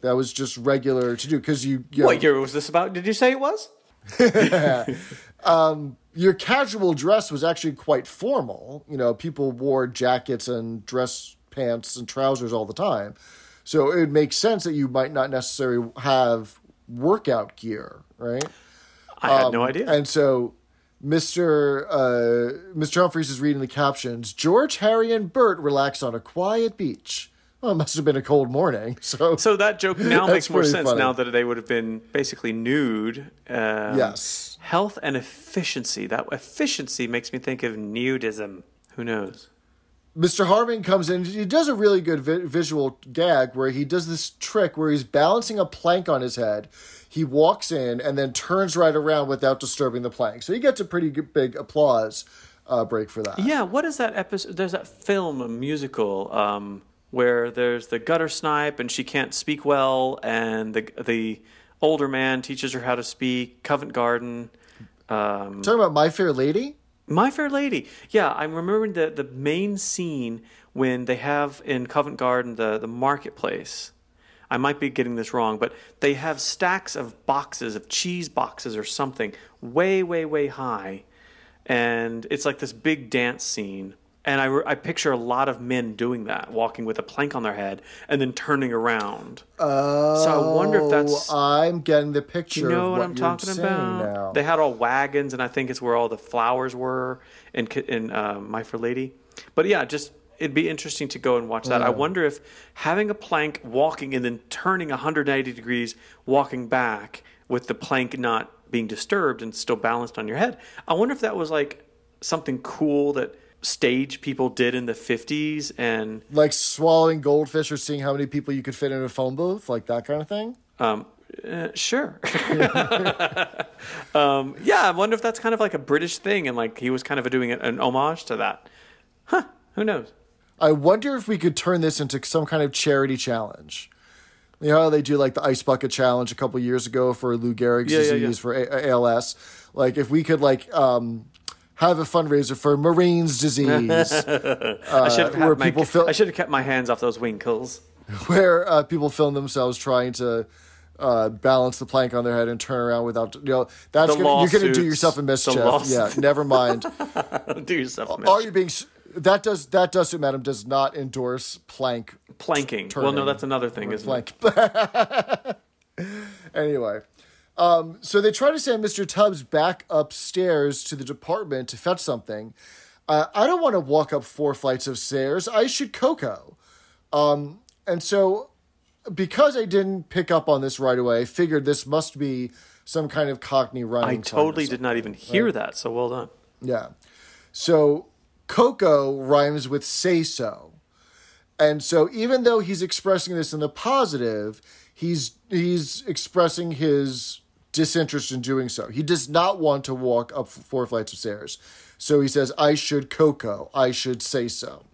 That was just regular to do because you, you know, What year was this about? Did you say it was? your casual dress was actually quite formal. You know, people wore jackets and dress pants and trousers all the time. So it would make sense that you might not necessarily have workout gear, right? I had no idea. And so Mr. Uh, Mr. Humphreys is reading the captions. George, Harry, and Bert relax on a quiet beach. Well, it must have been a cold morning. So, So that joke now makes more sense funny. now that they would have been basically nude. Um, Yes. Health and efficiency. That efficiency makes me think of nudism. Who knows? Mr. Harmon comes in. He does a really good vi- visual gag where he does this trick where he's balancing a plank on his head. He walks in and then turns right around without disturbing the plank. So he gets a pretty good, big applause uh, break for that. Yeah, what is that episode? There's that film, a musical, um, where there's the gutter snipe and she can't speak well, and the the older man teaches her how to speak. Covent Garden. Um, Talking about My Fair Lady? My Fair Lady. Yeah, I'm remembering the the main scene when they have in Covent Garden the the marketplace. I might be getting this wrong, but they have stacks of boxes of cheese boxes or something way way way high, and it's like this big dance scene. And I, I picture a lot of men doing that, walking with a plank on their head and then turning around. Oh, so I wonder if that's I'm getting the picture you know what, what I'm talking about? now. They had all wagons, and I think it's where all the flowers were in in uh, My Fair Lady. But yeah, just it'd be interesting to go and watch that. I wonder if having a plank walking and then turning 180 degrees, walking back with the plank not being disturbed and still balanced on your head. I wonder if that was like something cool that stage people did in the 50s and Like swallowing goldfish or seeing how many people you could fit in a phone booth, like that kind of thing. um uh, sure. um, yeah, I wonder if that's kind of like a British thing and like he was kind of doing an, homage to that. Huh, who knows? I wonder if we could turn this into some kind of charity challenge. You know how they do like the ice bucket challenge a couple years ago for Lou Gehrig's Yeah, yeah, disease yeah. for A- ALS. Like if we could like um, have a fundraiser for Marines disease, I should have where my, people feel- I should have kept my hands off those winkles. where uh, people film themselves trying to uh, balance the plank on their head and turn around without you know that's gonna, you're going to do yourself a mischief. Yeah, never mind. Do yourself a Are you being that does that does madam does not endorse plank planking. Well, no, that's another thing, isn't it? plank. anyway, um, so they try to send Mr. Tebbs back upstairs to the department to fetch something. Uh, I don't want to walk up four flights of stairs. I should Coco. Um, and so, because I didn't pick up on this right away, I figured this must be some kind of Cockney running. I totally did not even hear that. So well done. Yeah. So Coco rhymes with say so. And so even though he's expressing this in the positive, he's he's expressing his disinterest in doing so. He does not want to walk up four flights of stairs. So he says, I should Coco. I should say so.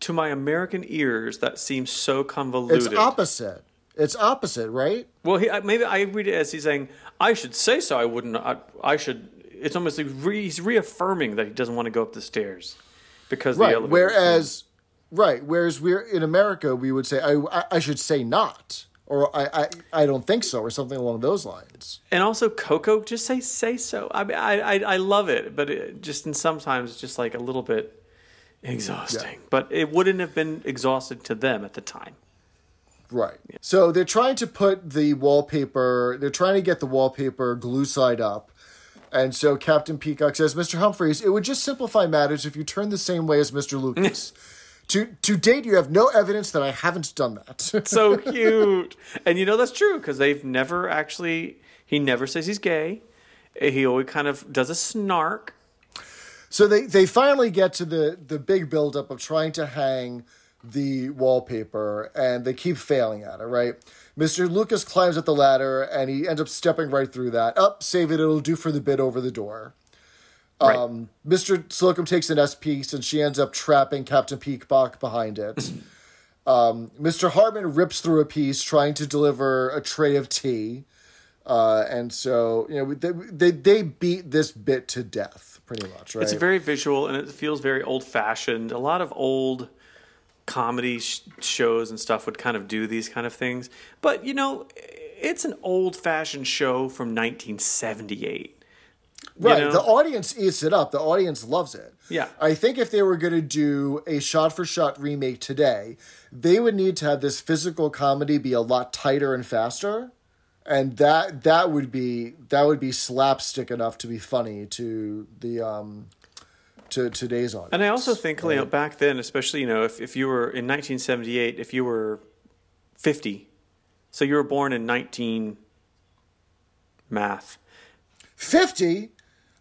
To my American ears, that seems so convoluted. It's opposite. It's opposite, right? Well, he, maybe I read it as he's saying, "I should say so. I wouldn't. I, I should." It's almost like re, he's reaffirming that he doesn't want to go up the stairs because the Right. elevator. Whereas, right. Whereas we're in America, we would say, I, I, I should say not, or I, I, I don't think so, or something along those lines. and also Coco, just say say so. I mean, I I, I love it, but it just in sometimes just like a little bit mm, exhausting. But it wouldn't have been exhausted to them at the time. Right. So they're trying to put the wallpaper, they're trying to get the wallpaper glue side up. And so Captain Peacock says, Mr. Humphreys, it would just simplify matters if you turn the same way as Mr. Lucas. to, to date, you have no evidence that I haven't done that. So cute, and you know that's true because they've never actually. He never says he's gay. He always kind of does a snark. so they, they finally get to the, the big buildup of trying to hang the wallpaper, and they keep failing at it, right? Mr. Lucas climbs up the ladder, and he ends up stepping right through that. Up, save it, it'll do for the bit over the door. Right. Um, Mr. Slocum takes an S piece and she ends up trapping Captain Peacock behind it. um, Mr. Harmon rips through a piece trying to deliver a tray of tea. Uh, and so, you know, they, they, they beat this bit to death, pretty much, right? It's very visual and it feels very old fashioned. A lot of old comedy sh- shows and stuff would kind of do these kind of things. But, you know, it's an old fashioned show from 1978. Right. know? The audience eats it up. The audience loves it. Yeah. I think if they were going to do a shot for shot remake today, they would need to have this physical comedy be a lot tighter and faster. And that that would be that would be slapstick enough to be funny to the um to today's audience. And I also think, you know, back then, especially, you know, if, if you were in 1978, if you were 50, so you were born in 19 math. 50?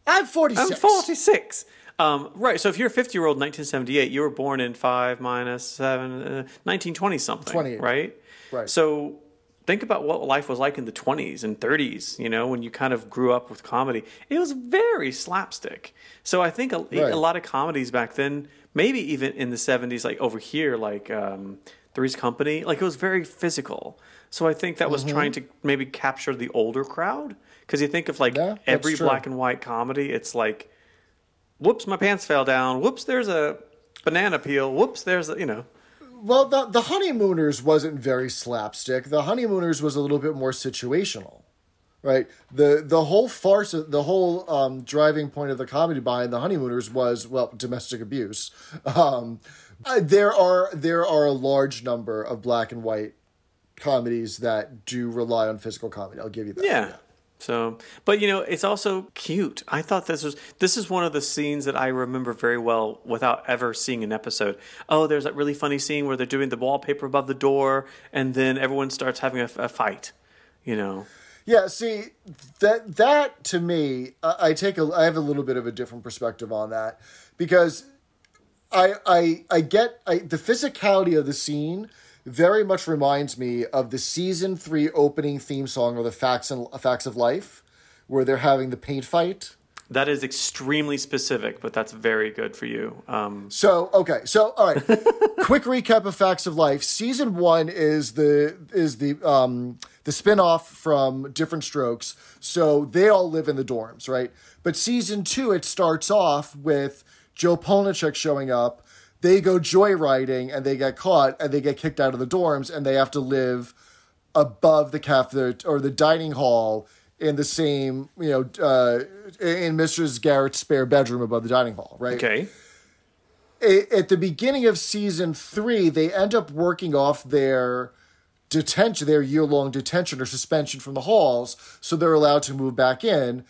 I'm 46. I'm 46. Um, right. So if you're a 50 year old in 1978, you were born in 5 minus 7, uh, 1920 something. 28. Right? Right. So think about what life was like in the 20s and 30s, you know, when you kind of grew up with comedy. It was very slapstick. So I think a, Right. a lot of comedies back then, maybe even in the 70s, like over here, like um, Three's Company, like it was very physical. So I think that was Mm-hmm. trying to maybe capture the older crowd. Because you think of like Yeah, every true. black and white comedy, it's like, whoops, my pants fell down. Whoops, there's a banana peel. Whoops, there's a, you know. Well, the the honeymooners wasn't very slapstick. The honeymooners was a little bit more situational, right? the The whole farce, the whole um, driving point of the comedy behind the honeymooners was well domestic abuse. Um, uh, there are there are a large number of black and white comedies that do rely on physical comedy. I'll give you that. Yeah. So, but you know, it's also cute. I thought this was this is one of the scenes that I remember very well without ever seeing an episode. Oh, there's that really funny scene where they're doing the wallpaper above the door, and then everyone starts having a, a fight. You know, Yeah, see that that to me, I, I take a I have a little bit of a different perspective on that because I I I get I, the physicality of the scene very much reminds me of the season three opening theme song of the Facts and Facts of Life, where they're having the paint fight. that is extremely specific, but that's very good for you. Um, So okay, so all right. Quick recap of Facts of Life. Season one is the is the um the spin-off from Diff'rent Strokes. So they all live in the dorms, right? But season two, it starts off with Jo Polniaczek showing up. They go joyriding and they get caught and they get kicked out of the dorms and they have to live above the cafe or the dining hall in the same, you know, uh, in Mrs. Garrett's spare bedroom above the dining hall, right? okay, at the beginning of season three, they end up working off their detention, their year long detention or suspension from the halls, so they're allowed to move back in.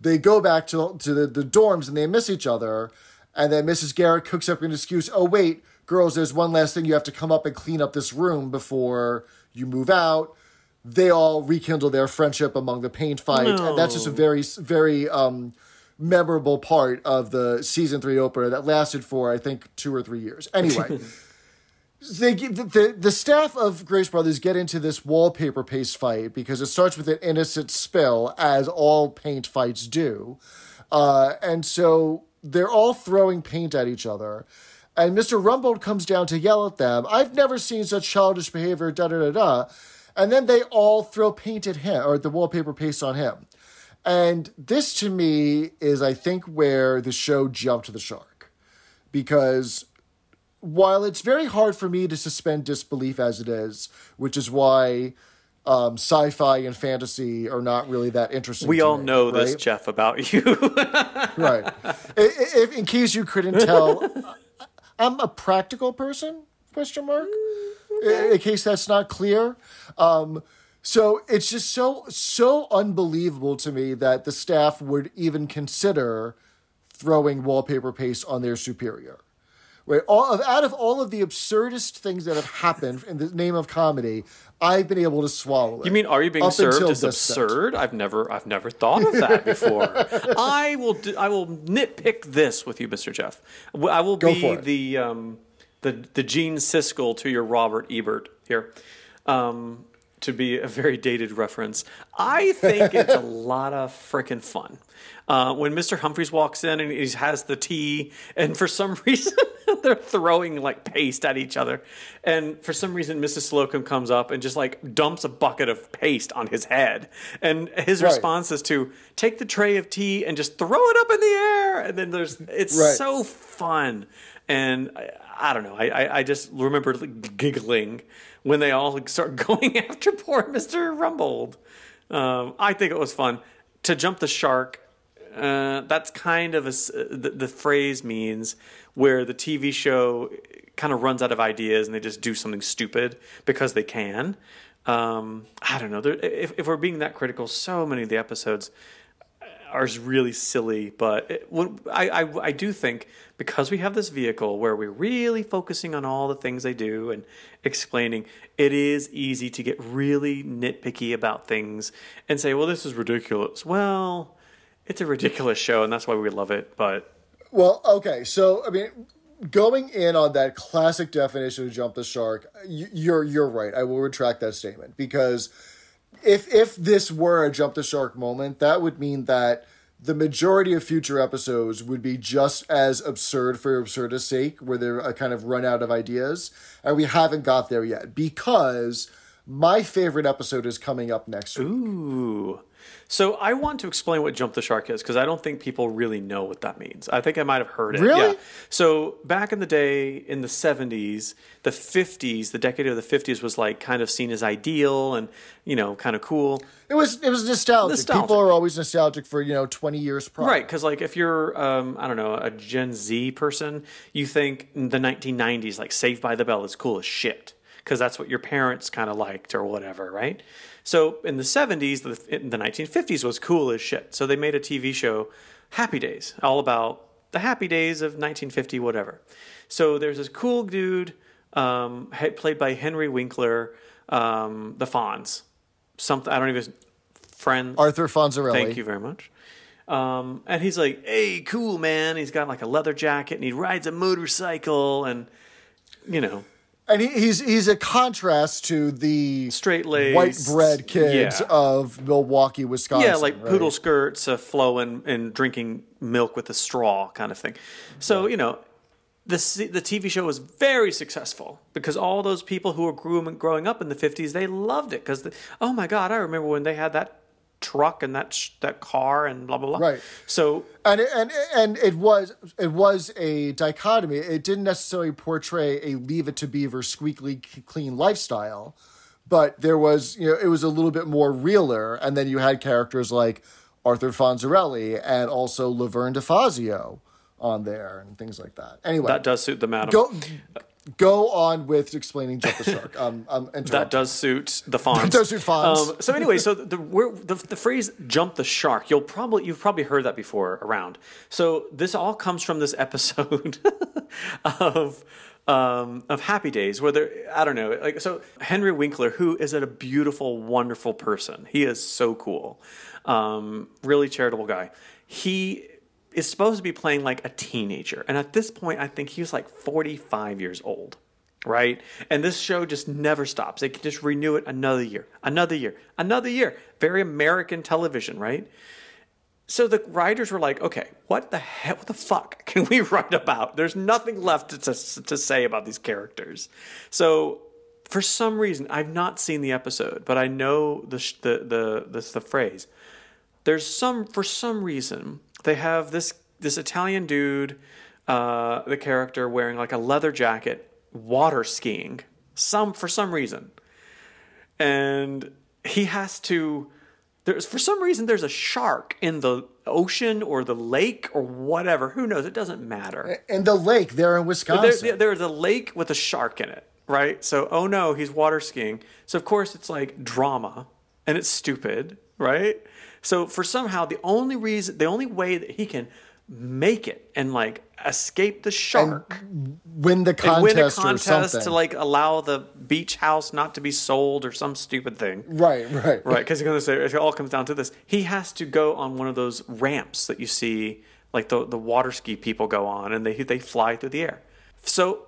They go back to, to the, the dorms and they miss each other. And then Mrs. Garrett cooks up an excuse oh, wait, girls, there's one last thing. You have to come up and clean up this room before you move out. They all rekindle their friendship among the paint fight. And that's just a very, very um, memorable part of the season three opener that lasted for I think two or three years. Anyway, they the, the the staff of Grace Brothers get into this wallpaper paste fight because it starts with an innocent spill, as all paint fights do, uh, and so they're all throwing paint at each other. And Mr. Rumbold comes down to yell at them. I've never seen such childish behavior. Da da da da. And then they all throw paint at him or the wallpaper paste on him. And this to me is, I think, where the show jumped the shark. Because while it's very hard for me to suspend disbelief as it is, which is why um, sci fi and fantasy are not really that interesting. we all me, know this. Jeff, about you. right. If, in case you couldn't tell, I'm a practical person? Question mark. In in case that's not clear. Um, so it's just so so unbelievable to me that the staff would even consider throwing wallpaper paste on their superior. Right. All of, out of all of the absurdest things that have happened in the name of comedy, I've been able to swallow it. You mean are you being served as absurd? I've never I've never thought of that before. I will do, I will nitpick this with you, Mr. Jeff. I will Go be the um the the Gene Siskel to your Robert Ebert here. Um to be a very dated reference. I think it's a lot of freaking fun. Uh, when Mr. Humphreys walks in and he has the tea, and for some reason they're throwing like paste at each other, and for some reason Mrs. Slocum comes up and just like dumps a bucket of paste on his head, and his Right. response is to take the tray of tea and just throw it up in the air, and then there's it's Right. so fun, and I, I don't know, I, I I just remember like, giggling when they all start going after poor Mr. Rumbold. Um, I think it was fun to jump the shark. Uh, that's kind of a, s- the, the phrase means where the TV show kind of runs out of ideas and they just do something stupid because they can. Um, I don't know. If, if we're being that critical, so many of the episodes are really silly, but it, when, I, I I do think because we have this vehicle where we're really focusing on all the things they do and explaining, it is easy to get really nitpicky about things and say, "Well, this is ridiculous." Well, it's a ridiculous show, and that's why we love it. But Well, okay, so I mean, going in on that classic definition of jump the shark, you're you're right. I will retract that statement because if if this were a jump the shark moment, that would mean that the majority of future episodes would be just as absurd for absurdist sake, where they're a kind of run out of ideas, and we haven't got there yet because my favorite episode is coming up next week. Ooh. So I want to explain what jump the shark is because I don't think people really know what that means. I think I might have heard it. Really? Yeah. So back in the day, in the 70s, the 50s, the decade of the 50s was like kind of seen as ideal and, you know, kind of cool. It was it was nostalgic. Nostalgic. People are always nostalgic for you know twenty years prior. Right, because like if you're, um, I don't know, a Gen Z person, you think the 1990s, like Saved by the Bell, is cool as shit because that's what your parents kind of liked or whatever, right? So in the 70s, the, in the 1950s was cool as shit. So they made a TV show, Happy Days, all about the happy days of 1950, whatever. So there's this cool dude um, played by Henry Winkler, um, the Fonz. Something I don't even friend. Arthur Fonzarelli. Thank you very much. Um, and he's like, "Hey, cool man." He's got like a leather jacket and he rides a motorcycle, and you know, And he, he's he's a contrast to the straight-laced, white bread kids Yeah. of Milwaukee, Wisconsin. yeah, like right? poodle skirts, uh, flowing and drinking milk with a straw, kind of thing. So you know, the the TV show was very successful because all those people who were grew, growing up in the fifties, they loved it because oh my god, I remember when they had that truck and that sh- that car and blah blah blah. Right. So and it- and and it was it was a dichotomy. It didn't necessarily portray a leave it to beaver squeaky clean lifestyle, but there was you know it was a little bit more realer. And then you had characters like Arthur Fonzarelli and also Laverne DeFazio on there and things like that. Anyway, that does suit the madam. go go on with explaining Jump the Shark. Um, I'm That does suit the Fonz. does suit Fonz. Um, so anyway, so the, we're, the the phrase "jump the shark" you'll probably you've probably heard that before around. So this all comes from this episode of um, of Happy Days, where there I don't know, like so Henry Winkler, who is a beautiful, wonderful person. He is so cool, um, really charitable guy. He is supposed to be playing like a teenager, and at this point, I think he's like forty five years old right? And this show just never stops. They can just renew it another year, another year, another year. Very American television, right? So the writers were like, okay, what the hell, what the fuck can we write about? There's nothing left to, to, to say about these characters. So for some reason, I've not seen the episode, but I know the, the, the, the, the phrase. There's some, for some reason, they have this, this Italian dude, uh, the character wearing like a leather jacket, water skiing, some, for some reason. And he has to there's for some reason there's a shark in the ocean or the lake or whatever. Who knows? It doesn't matter. And the lake there in Wisconsin. there, there's a lake with a shark in it right? So oh no he's water skiing. So of course it's like drama and it's stupid right? So for somehow the only reason the only way that he can make it and like escape the shark win the and contest, win a contest to like allow the beach house not to be sold or some stupid thing. Right, right, right because you're going to say it all comes down to this. He has to go on one of those ramps that you see like the, the water ski people go on and they, they fly through the air. So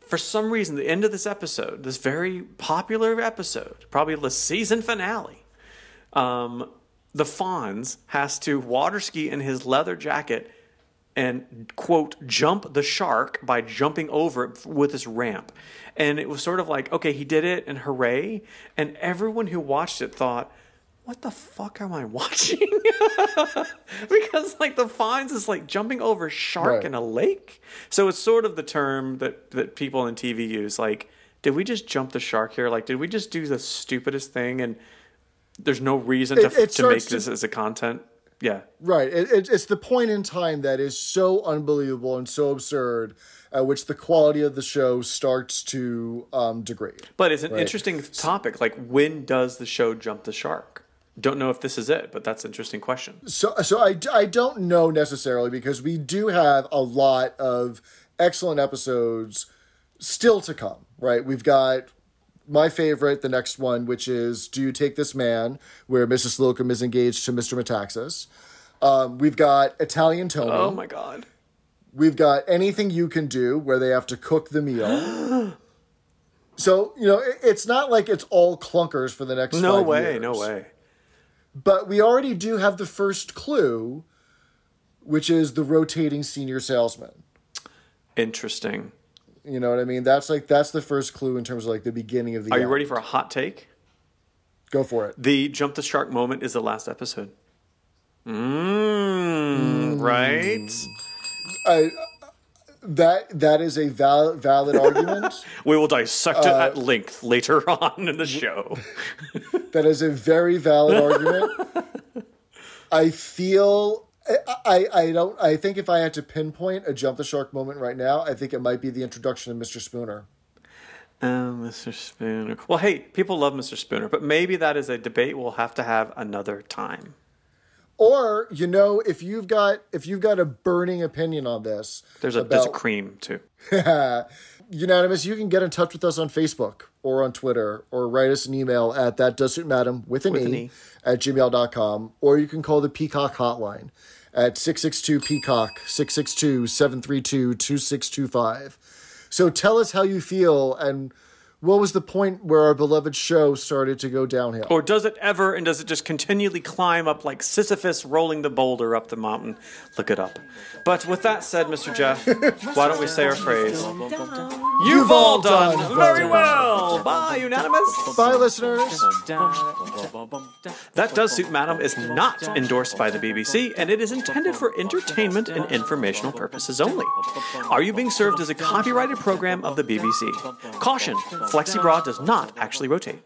for some reason the end of this episode this very popular episode probably the season finale um, the Fonz has to water ski in his leather jacket and quote jump the shark by jumping over it with this ramp. And it was sort of like okay he did it and hooray. And everyone who watched it thought what the fuck am i watching? Because like the Fonz is like jumping over shark Right. in a lake. So it's sort of the term that that people in tv use like did we just jump the shark here? Like did we just do the stupidest thing? And there's no reason to, It- to make starts to- this as a content yeah Right. It, it, it's the point in time that is so unbelievable and so absurd, at which the quality of the show starts to um, degrade. But it's an Right. interesting topic. Like, when does the show jump the shark? Don't know if this is it, but that's an interesting question. So, so I, I don't know necessarily because we do have a lot of excellent episodes still to come, right? We've got my favorite, the next one, which is Do You Take This Man, where Mrs. Slocum is engaged to Mr. Metaxas. Um, we've got Italian Tony. Oh my god! We've got Anything You Can Do, where they have to cook the meal. so, you know, it, it's not like it's all clunkers for the next No way! years. No way! But we already do have the first clue, which is the rotating senior salesman. Interesting. You know what I mean? That's like that's the first clue in terms of like the beginning of the. Are you act. ready for a hot take? Go for it. The jump the shark moment is the last episode. Mmm. Right. I, that that is a val- valid argument. We will dissect it Uh, at length later on in the show. That is a very valid argument. I feel I, I don't I think if I had to pinpoint a jump the shark moment right now, I think it might be the introduction of Mr. Spooner. Oh, Mr. Spooner. Well, hey, people love Mr. Spooner, but maybe that is a debate we'll have to have another time. Or you know, if you've got if you've got a burning opinion on this, There's a there's a cream too. unanimous, you can get in touch with us on Facebook or on Twitter or write us an email at that does madam with an, With e, an E. at gmail.com or you can call the Peacock hotline at 662 Peacock 662 732 2625. So tell us how you feel and what was the point where our beloved show started to go downhill? Or does it ever, and does it just continually climb up like Sisyphus rolling the boulder up the mountain? Look it up. But with that said, Mr. Jeff, why don't we say our phrase? You've all done very well. Bye, unanimous. Bye, listeners. That Does Suit Madam is not endorsed by the BBC, and it is intended for entertainment and informational purposes only. Are you being served as a copyrighted program of the BBC? Caution, Flexi Bra does not actually rotate.